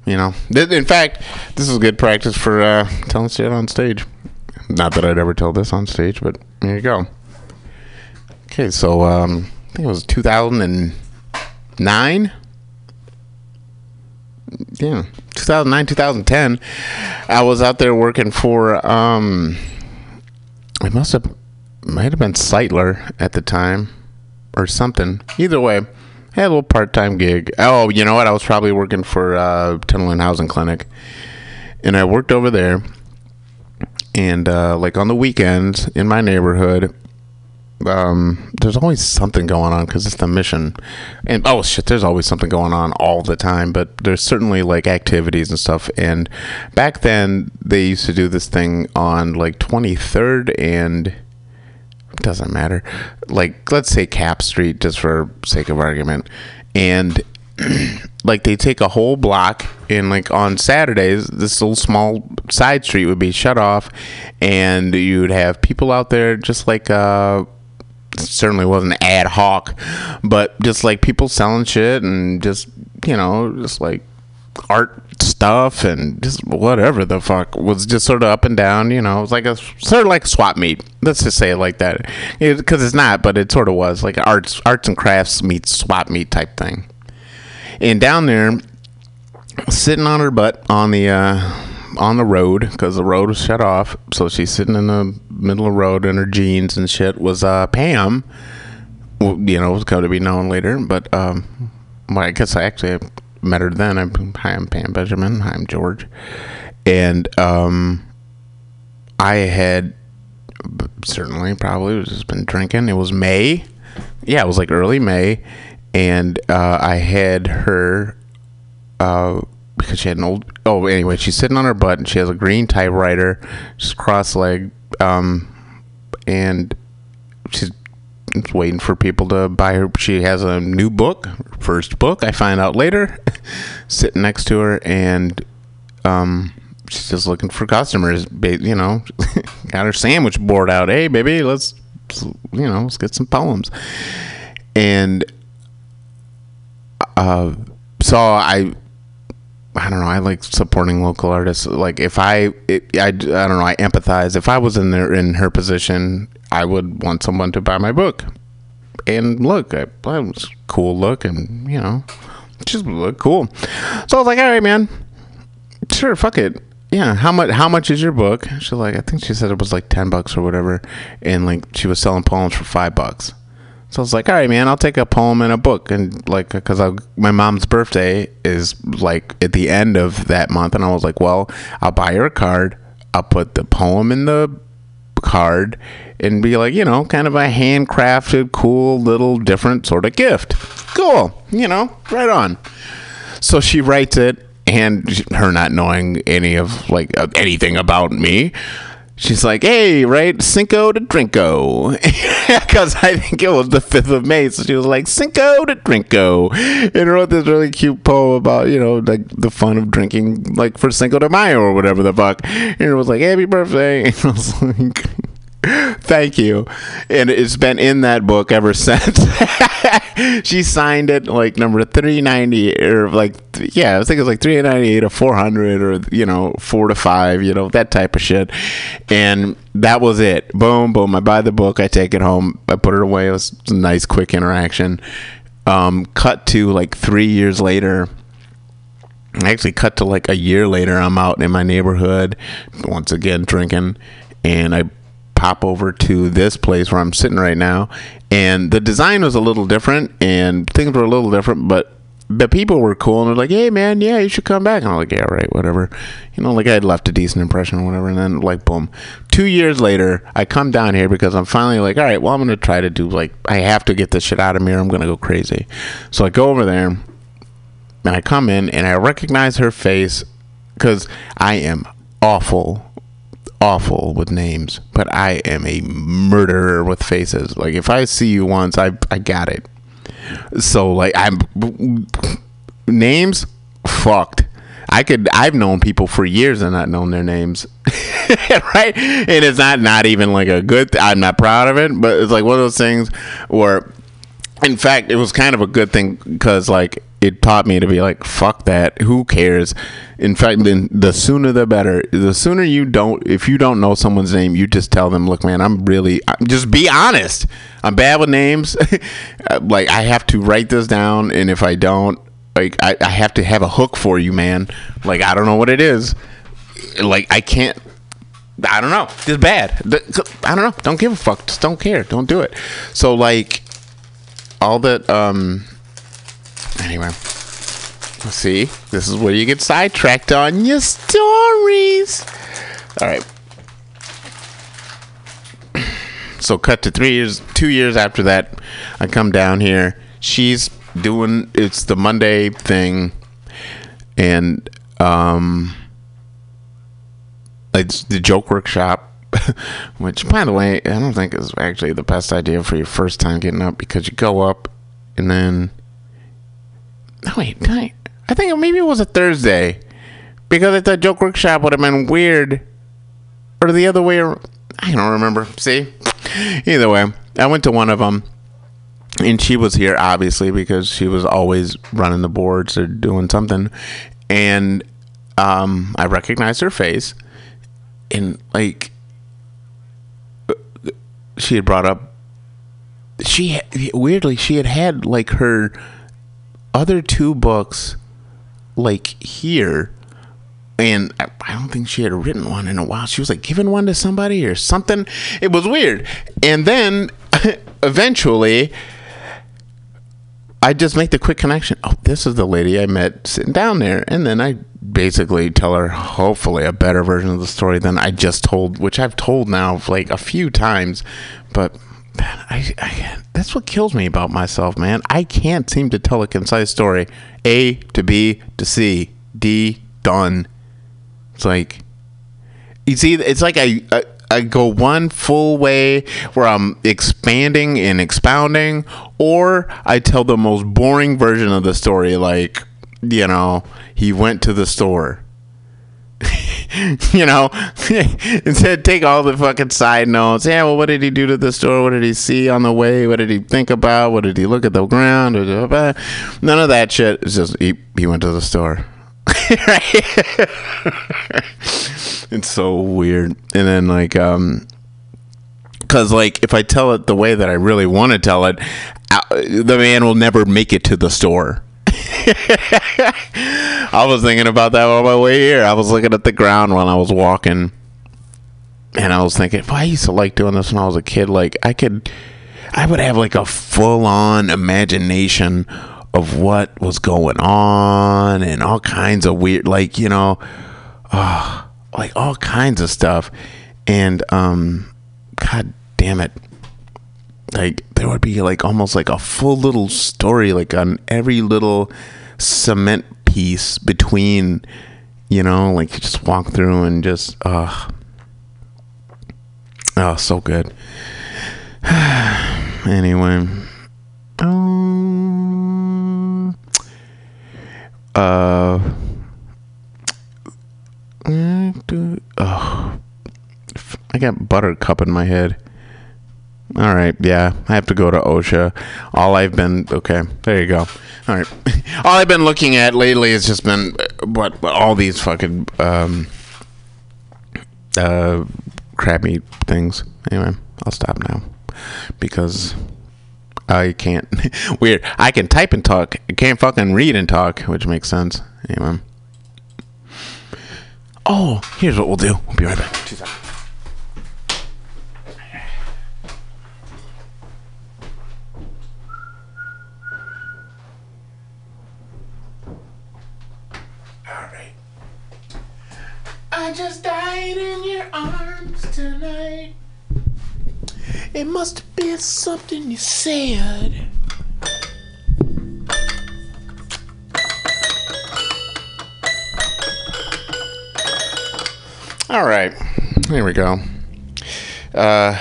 You know. In fact, this is good practice for uh, telling shit on stage. Not that I'd ever tell this on stage, but there you go. Okay, so um, I think it was 2009. Yeah, 2009, 2010. I was out there working for. Um, it must have, might have been Sightler at the time, or something. Either way, had a little part-time gig. Oh, you know what? I was probably working for uh, Tenderloin Housing Clinic, and I worked over there and uh, like on the weekends in my neighborhood, um, there's always something going on because it's the mission. And oh shit, there's always something going on all the time. But there's certainly like activities and stuff. And back then, they used to do this thing on like 23rd and doesn't matter. Like let's say Capp Street, just for sake of argument, and like they take a whole block and like on Saturdays this little small side street would be shut off and you'd have people out there just like uh certainly wasn't ad hoc but just like people selling shit and just you know just like art stuff and just whatever the fuck was just sort of up and down you know it was like a sort of like swap meet let's just say it like that because it's not but it sort of was like arts arts and crafts meets swap meet type thing and down there sitting on her butt on the uh, on the road because the road was shut off. So she's sitting in the middle of the road in her jeans and shit. Was uh, Pam? You know, was going to be known later, but um, well, I guess I actually met her then. I'm hi, I'm Pam Benjamin. Hi, I'm George, and um, I had certainly probably was just been drinking. It was May. Yeah, it was like early May, and uh, I had her uh, because she had an old. Oh, anyway, she's sitting on her butt and she has a green typewriter, She's cross legged, um, and she's waiting for people to buy her. She has a new book, first book. I find out later, sitting next to her, and um, she's just looking for customers. You know, got her sandwich board out. Hey, baby, let's you know, let's get some poems. And uh, so I I don't know. I like supporting local artists. Like if I, it, I, I don't know. I empathize. If I was in there in her position, I would want someone to buy my book. And look, I, I was cool look, and you know, just look cool. So I was like, all right, man, sure, fuck it. Yeah, how much? How much is your book? She's like, I think she said it was like ten bucks or whatever, and like she was selling poems for five bucks. So I was like, all right, man, I'll take a poem and a book. And like, because my mom's birthday is like at the end of that month. And I was like, well, I'll buy her a card. I'll put the poem in the card and be like, you know, kind of a handcrafted, cool, little different sort of gift. Cool. You know, right on. So she writes it, and her not knowing any of like anything about me, she's like, "Hey, right, Cinco de Drinko," because I think it was the fifth of May. So she was like, "Cinco de Drinko," and wrote this really cute poem about you know like the fun of drinking like for Cinco de Mayo or whatever the fuck. And it was like, "Happy birthday!" And I was like. Thank you. And it's been in that book ever since. she signed it like number 390 or like yeah, I think it was like 398 or 400 or you know, 4 to 5, you know, that type of shit. And that was it. Boom, boom. I buy the book, I take it home, I put it away. It was a nice quick interaction. Um, cut to like 3 years later. I Actually, cut to like a year later. I'm out in my neighborhood, once again drinking, and I pop over to this place where I'm sitting right now, and the design was a little different, and things were a little different, but the people were cool, and they're like, "Hey, man, yeah, you should come back." And I'm like, "Yeah, right, whatever." You know, like I had left a decent impression or whatever, and then like, boom, two years later, I come down here because I'm finally like, "All right, well, I'm gonna try to do like I have to get this shit out of me, or I'm gonna go crazy." So I go over there, and I come in, and I recognize her face because I am awful awful with names, but I am a murderer with faces. Like if I see you once, I I got it. So like I'm names fucked. I could I've known people for years and not known their names. right? And it's not not even like a good I'm not proud of it, but it's like one of those things where in fact, it was kind of a good thing because like it taught me to be like, fuck that. Who cares? In fact, then the sooner the better. The sooner you don't, if you don't know someone's name, you just tell them, look, man, I'm really, just be honest. I'm bad with names. like I have to write this down, and if I don't, like I, I have to have a hook for you, man. Like I don't know what it is. Like I can't. I don't know. It's bad. I don't know. Don't give a fuck. Just don't care. Don't do it. So like all that um anyway see this is where you get sidetracked on your stories all right So cut to three years, two years after that, I come down here. She's doing it's the Monday thing, and um, it's the joke workshop. Which, by the way, I don't think is actually the best idea for your first time getting up because you go up and then. No, wait, did I, I think maybe it was a Thursday. Because I thought joke workshop would have been weird, or the other way. ar- I don't remember. See, either way, I went to one of them, and she was here obviously because she was always running the boards or doing something, and um, I recognized her face, and like she had brought up she weirdly she had had like her other two books like here and I don't think she had written one in a while. She was like giving one to somebody or something. It was weird. And then eventually I just make the quick connection. Oh, this is the lady I met sitting down there. And then I basically tell her, hopefully, a better version of the story than I just told, which I've told now like a few times. But man, I, I, that's what kills me about myself, man. I can't seem to tell a concise story. A to B to C. D, done. It's like, you see, it's like I, I I go one full way where I'm expanding and expounding, or I tell the most boring version of the story, like you know, he went to the store. you know, instead take all the fucking side notes. Yeah, well, what did he do to the store? What did he see on the way? What did he think about? What did he look at the ground? None of that shit. It's just he, he went to the store. it's so weird. And then like um cuz like if I tell it the way that I really want to tell it, uh, the man will never make it to the store. I was thinking about that on my way here. I was looking at the ground while I was walking. And I was thinking, if I used to like doing this when I was a kid, like I could I would have like a full on imagination of what was going on and all kinds of weird like, you know, uh, like all kinds of stuff. And um god damn it. Like there would be like almost like a full little story like on every little cement piece between you know, like you just walk through and just uh Oh, so good. anyway. Um, uh, oh, I got buttercup in my head. All right, yeah, I have to go to OSHA. All I've been okay. There you go. All right, all I've been looking at lately has just been uh, what all these fucking um uh crappy things. Anyway, I'll stop now because I can't. Weird. I can type and talk. I can't fucking read and talk, which makes sense. Anyway. Oh, here's what we'll do. We'll be right back. I just died in your arms tonight. It must have been something you said. All right. Here we go. Uh,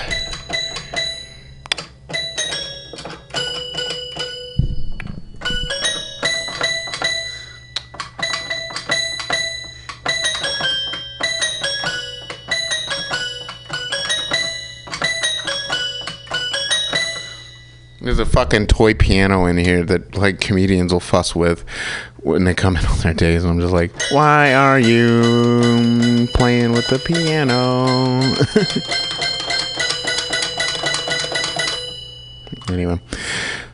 There's a fucking toy piano in here that like comedians will fuss with when they come in on their days. I'm just like, why are you playing with the piano? anyway,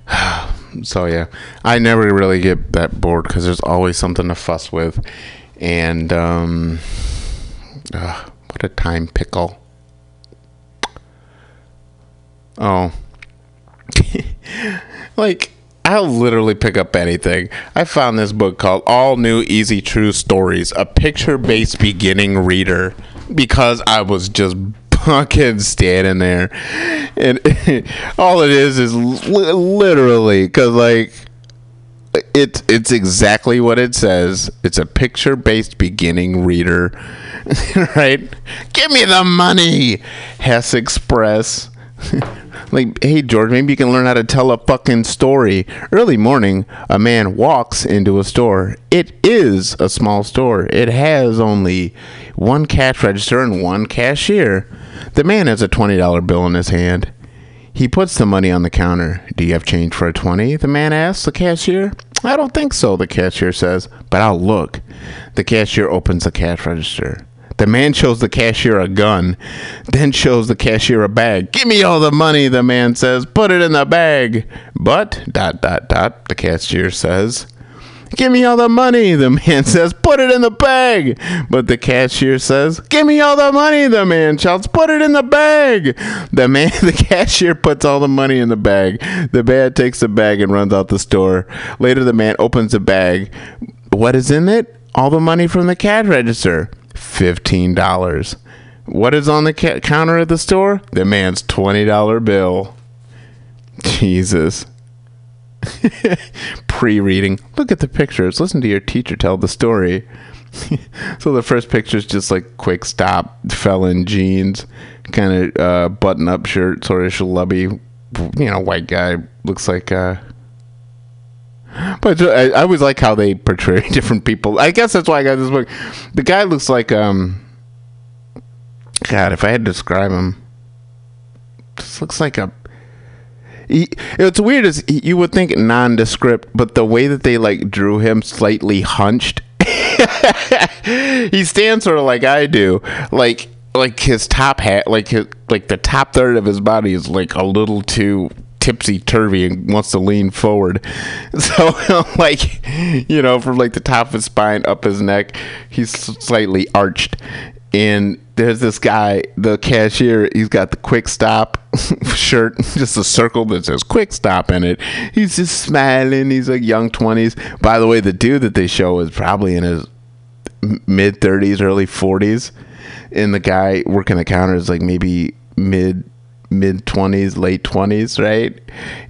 so yeah, I never really get that bored because there's always something to fuss with, and um, what a time pickle. Oh. like I'll literally pick up anything. I found this book called All New Easy True Stories, a picture-based beginning reader because I was just fucking standing there, and all it is is li- literally because like it's it's exactly what it says. It's a picture based beginning reader, right? Give me the money, Hess Express. like, hey George, maybe you can learn how to tell a fucking story. Early morning, a man walks into a store. It is a small store. It has only one cash register and one cashier. The man has a twenty dollar bill in his hand. He puts the money on the counter. Do you have change for a 20? The man asks the cashier. I don't think so, the cashier says, but I'll look. The cashier opens the cash register. The man shows the cashier a gun, then shows the cashier a bag. Give me all the money, the man says. Put it in the bag. But, dot, dot, dot, the cashier says. Give me all the money, the man says. Put it in the bag. But the cashier says, Give me all the money, the man shouts. Put it in the bag. The man, the cashier puts all the money in the bag. The man takes the bag and runs out the store. Later, the man opens the bag. What is in it? All the money from the cash register. $15. What is on the ca- counter at the store? The man's $20 bill. Jesus. Pre-reading. Look at the pictures. Listen to your teacher tell the story. so the first picture is just like quick stop, fell in jeans, kind of uh, button up shirt, sort of schlubby, you know, white guy. Looks like. Uh, but I, I always like how they portray different people. I guess that's why I got this book. The guy looks like um. God, if I had to describe him, this looks like a he, it's weird as you would think nondescript, but the way that they like drew him slightly hunched, he stands sort of like I do, like like his top hat, like his like the top third of his body is like a little too tipsy turvy and wants to lean forward. So like you know, from like the top of his spine up his neck, he's slightly arched. And there's this guy, the cashier, he's got the quick stop shirt, just a circle that says quick stop in it. He's just smiling. He's like young 20s. By the way, the dude that they show is probably in his mid 30s, early 40s. And the guy working the counter is like maybe mid mid 20s, late 20s, right?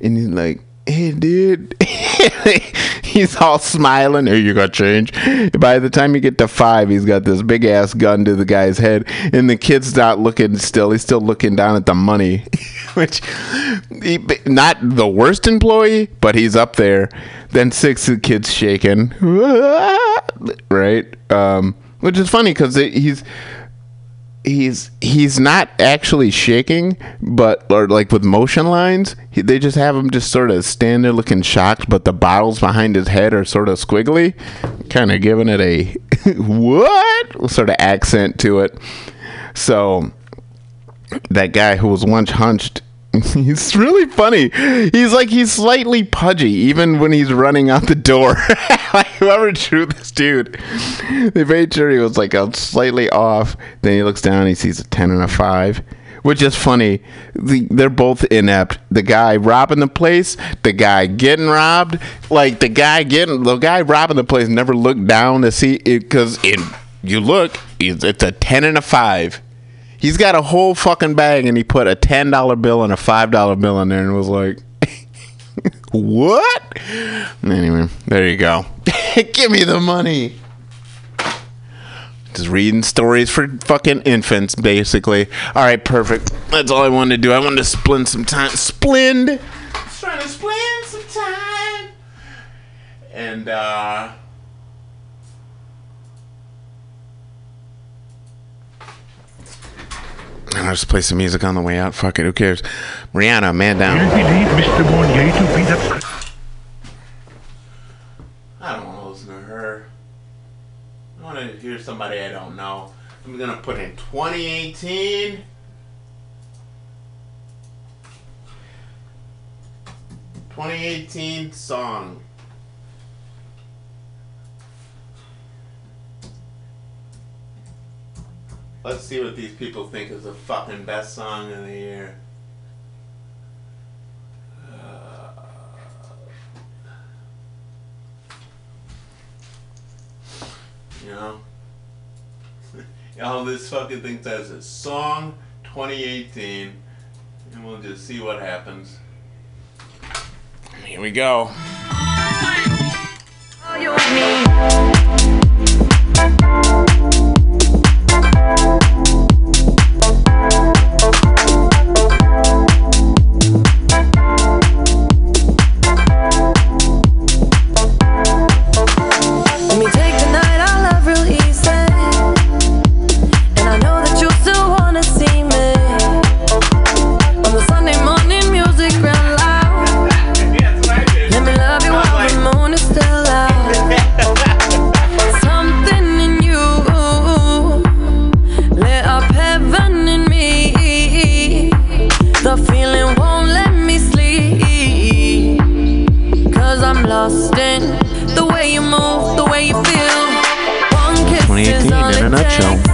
And he's like, hey, dude. he's all smiling. Here, you got change. By the time you get to five, he's got this big ass gun to the guy's head, and the kid's not looking still. He's still looking down at the money, which, he, not the worst employee, but he's up there. Then six, the kid's shaking, right? Um, which is funny because he's he's he's not actually shaking, but or like with motion lines, he, they just have him just sort of stand there looking shocked, but the bottles behind his head are sort of squiggly, kind of giving it a what sort of accent to it. So that guy who was once hunched. He's really funny. He's like he's slightly pudgy even when he's running out the door. like whoever drew this dude, they made sure he was like a slightly off. Then he looks down, he sees a ten and a five, which is funny. The, they're both inept. The guy robbing the place, the guy getting robbed. Like the guy getting the guy robbing the place never looked down to see it because you look, it's it's a ten and a five. He's got a whole fucking bag and he put a ten dollar bill and a five dollar bill in there and was like, "What?" Anyway, there you go. Give me the money. Just reading stories for fucking infants, basically. All right, perfect. That's all I wanted to do. I wanted to splend some time. Splend. Just trying to splend some time. And uh. I'll just play some music on the way out. Fuck it, who cares? Rihanna, man down. believe Mr. Mornier to be the. I don't want to listen to her. I want to hear somebody I don't know. I'm gonna put in 2018. Twenty eighteen song. Let's see what these people think is the fucking best song of the year. Uh, you know? All this fucking thing says is song 2018, and we'll just see what happens. Here we go. Oh, Thank you lost in the way you move, the way you feel. 2018 in a nutshell.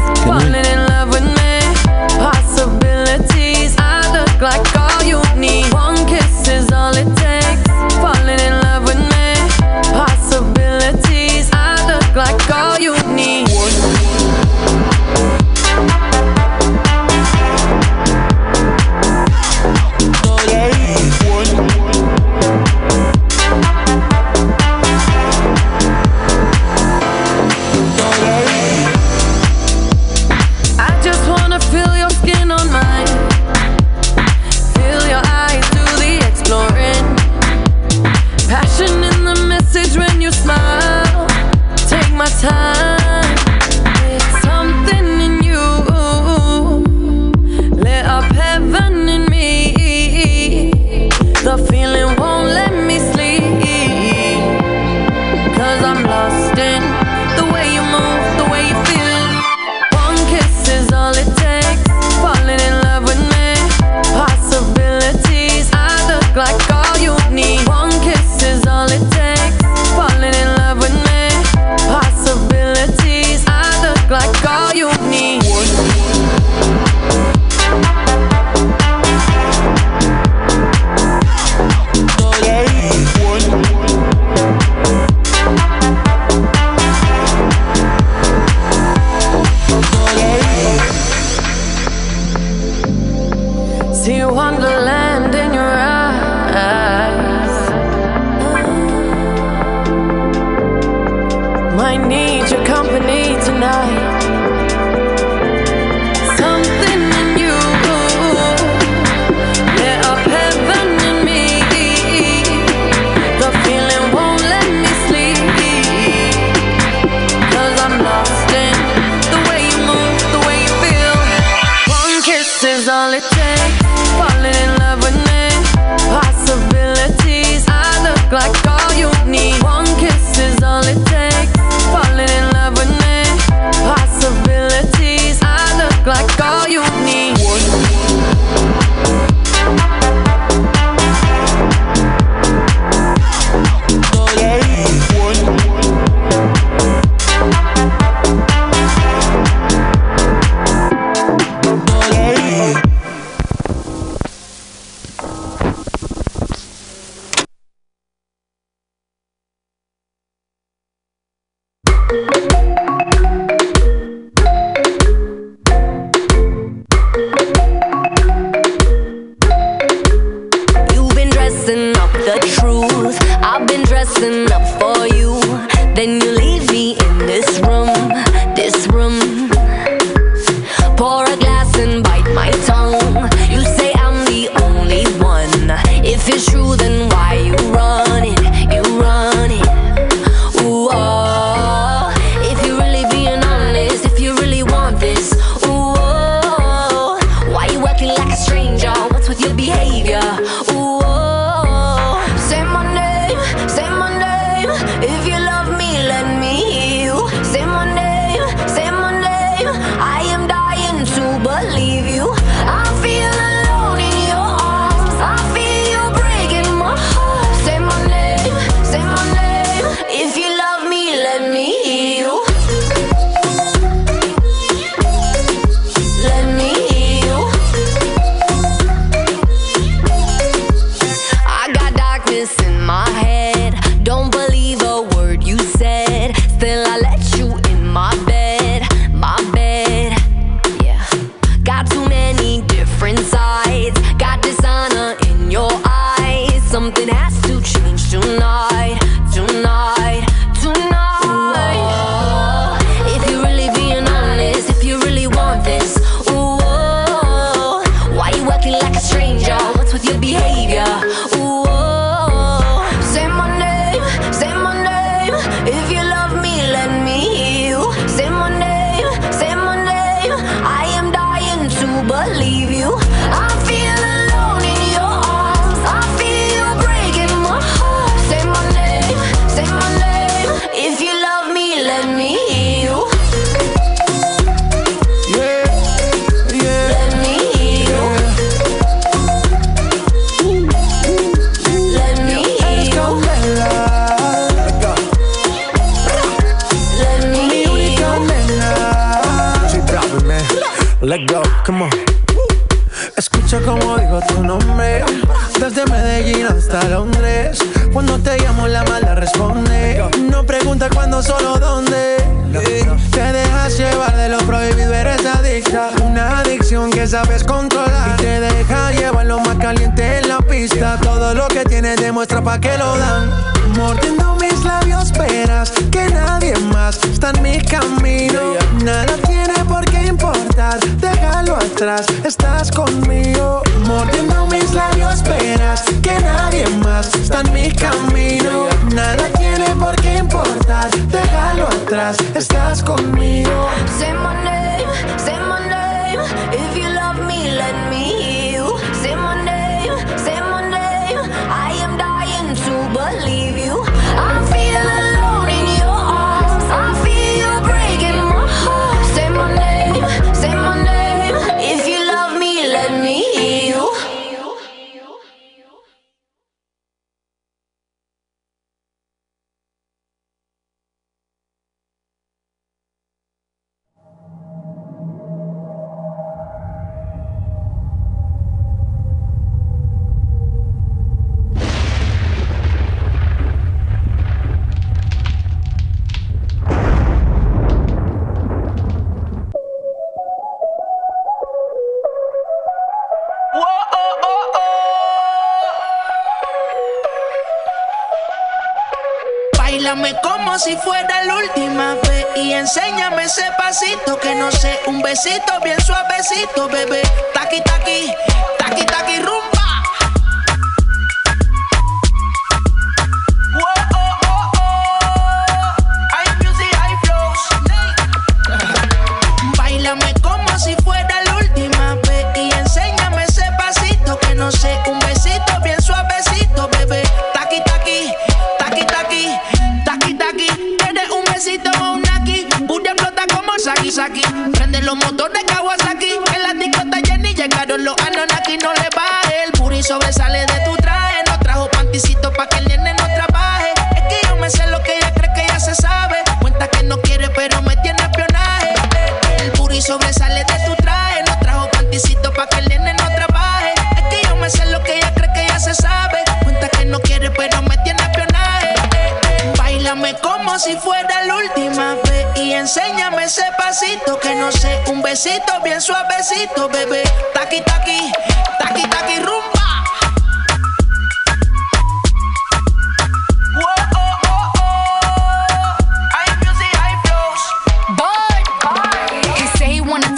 suavecito, bien suavecito, bebé. Taqui, taqui, taqui, taqui,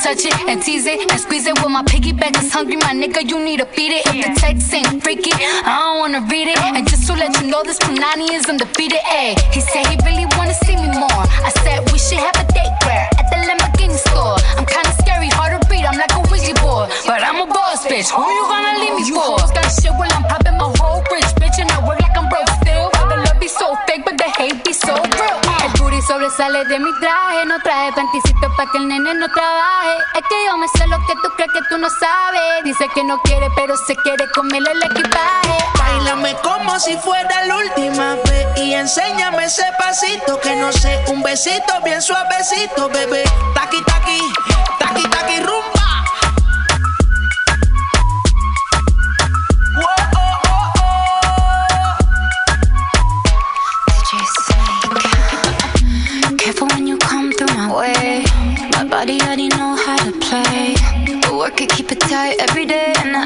touch it and tease it and squeeze it. When my piggyback is hungry, my nigga, you need to feed it. If the text ain't freaky, I don't wanna read it. And just to let you know, this Punani is undefeated. Ayy, he said he bitches. You gonna leave me you for? Got shit while I'm popping my whole bitch, and I work like I'm broke. The love be so fake, but the hate be so real. El sobresale de mi traje, no traje panticito pa' que el nene no trabaje. Es que yo me sé lo que tú crees que tú no sabes. Dice que no quiere, pero se quiere comerle el equipaje. Bailame como si fuera la última vez y enséñame ese pasito que no sé, un besito bien suavecito, bebé. Taqui taqui, taqui taqui rumbo. way. My body already know how to play. But work it, keep it tight every day and I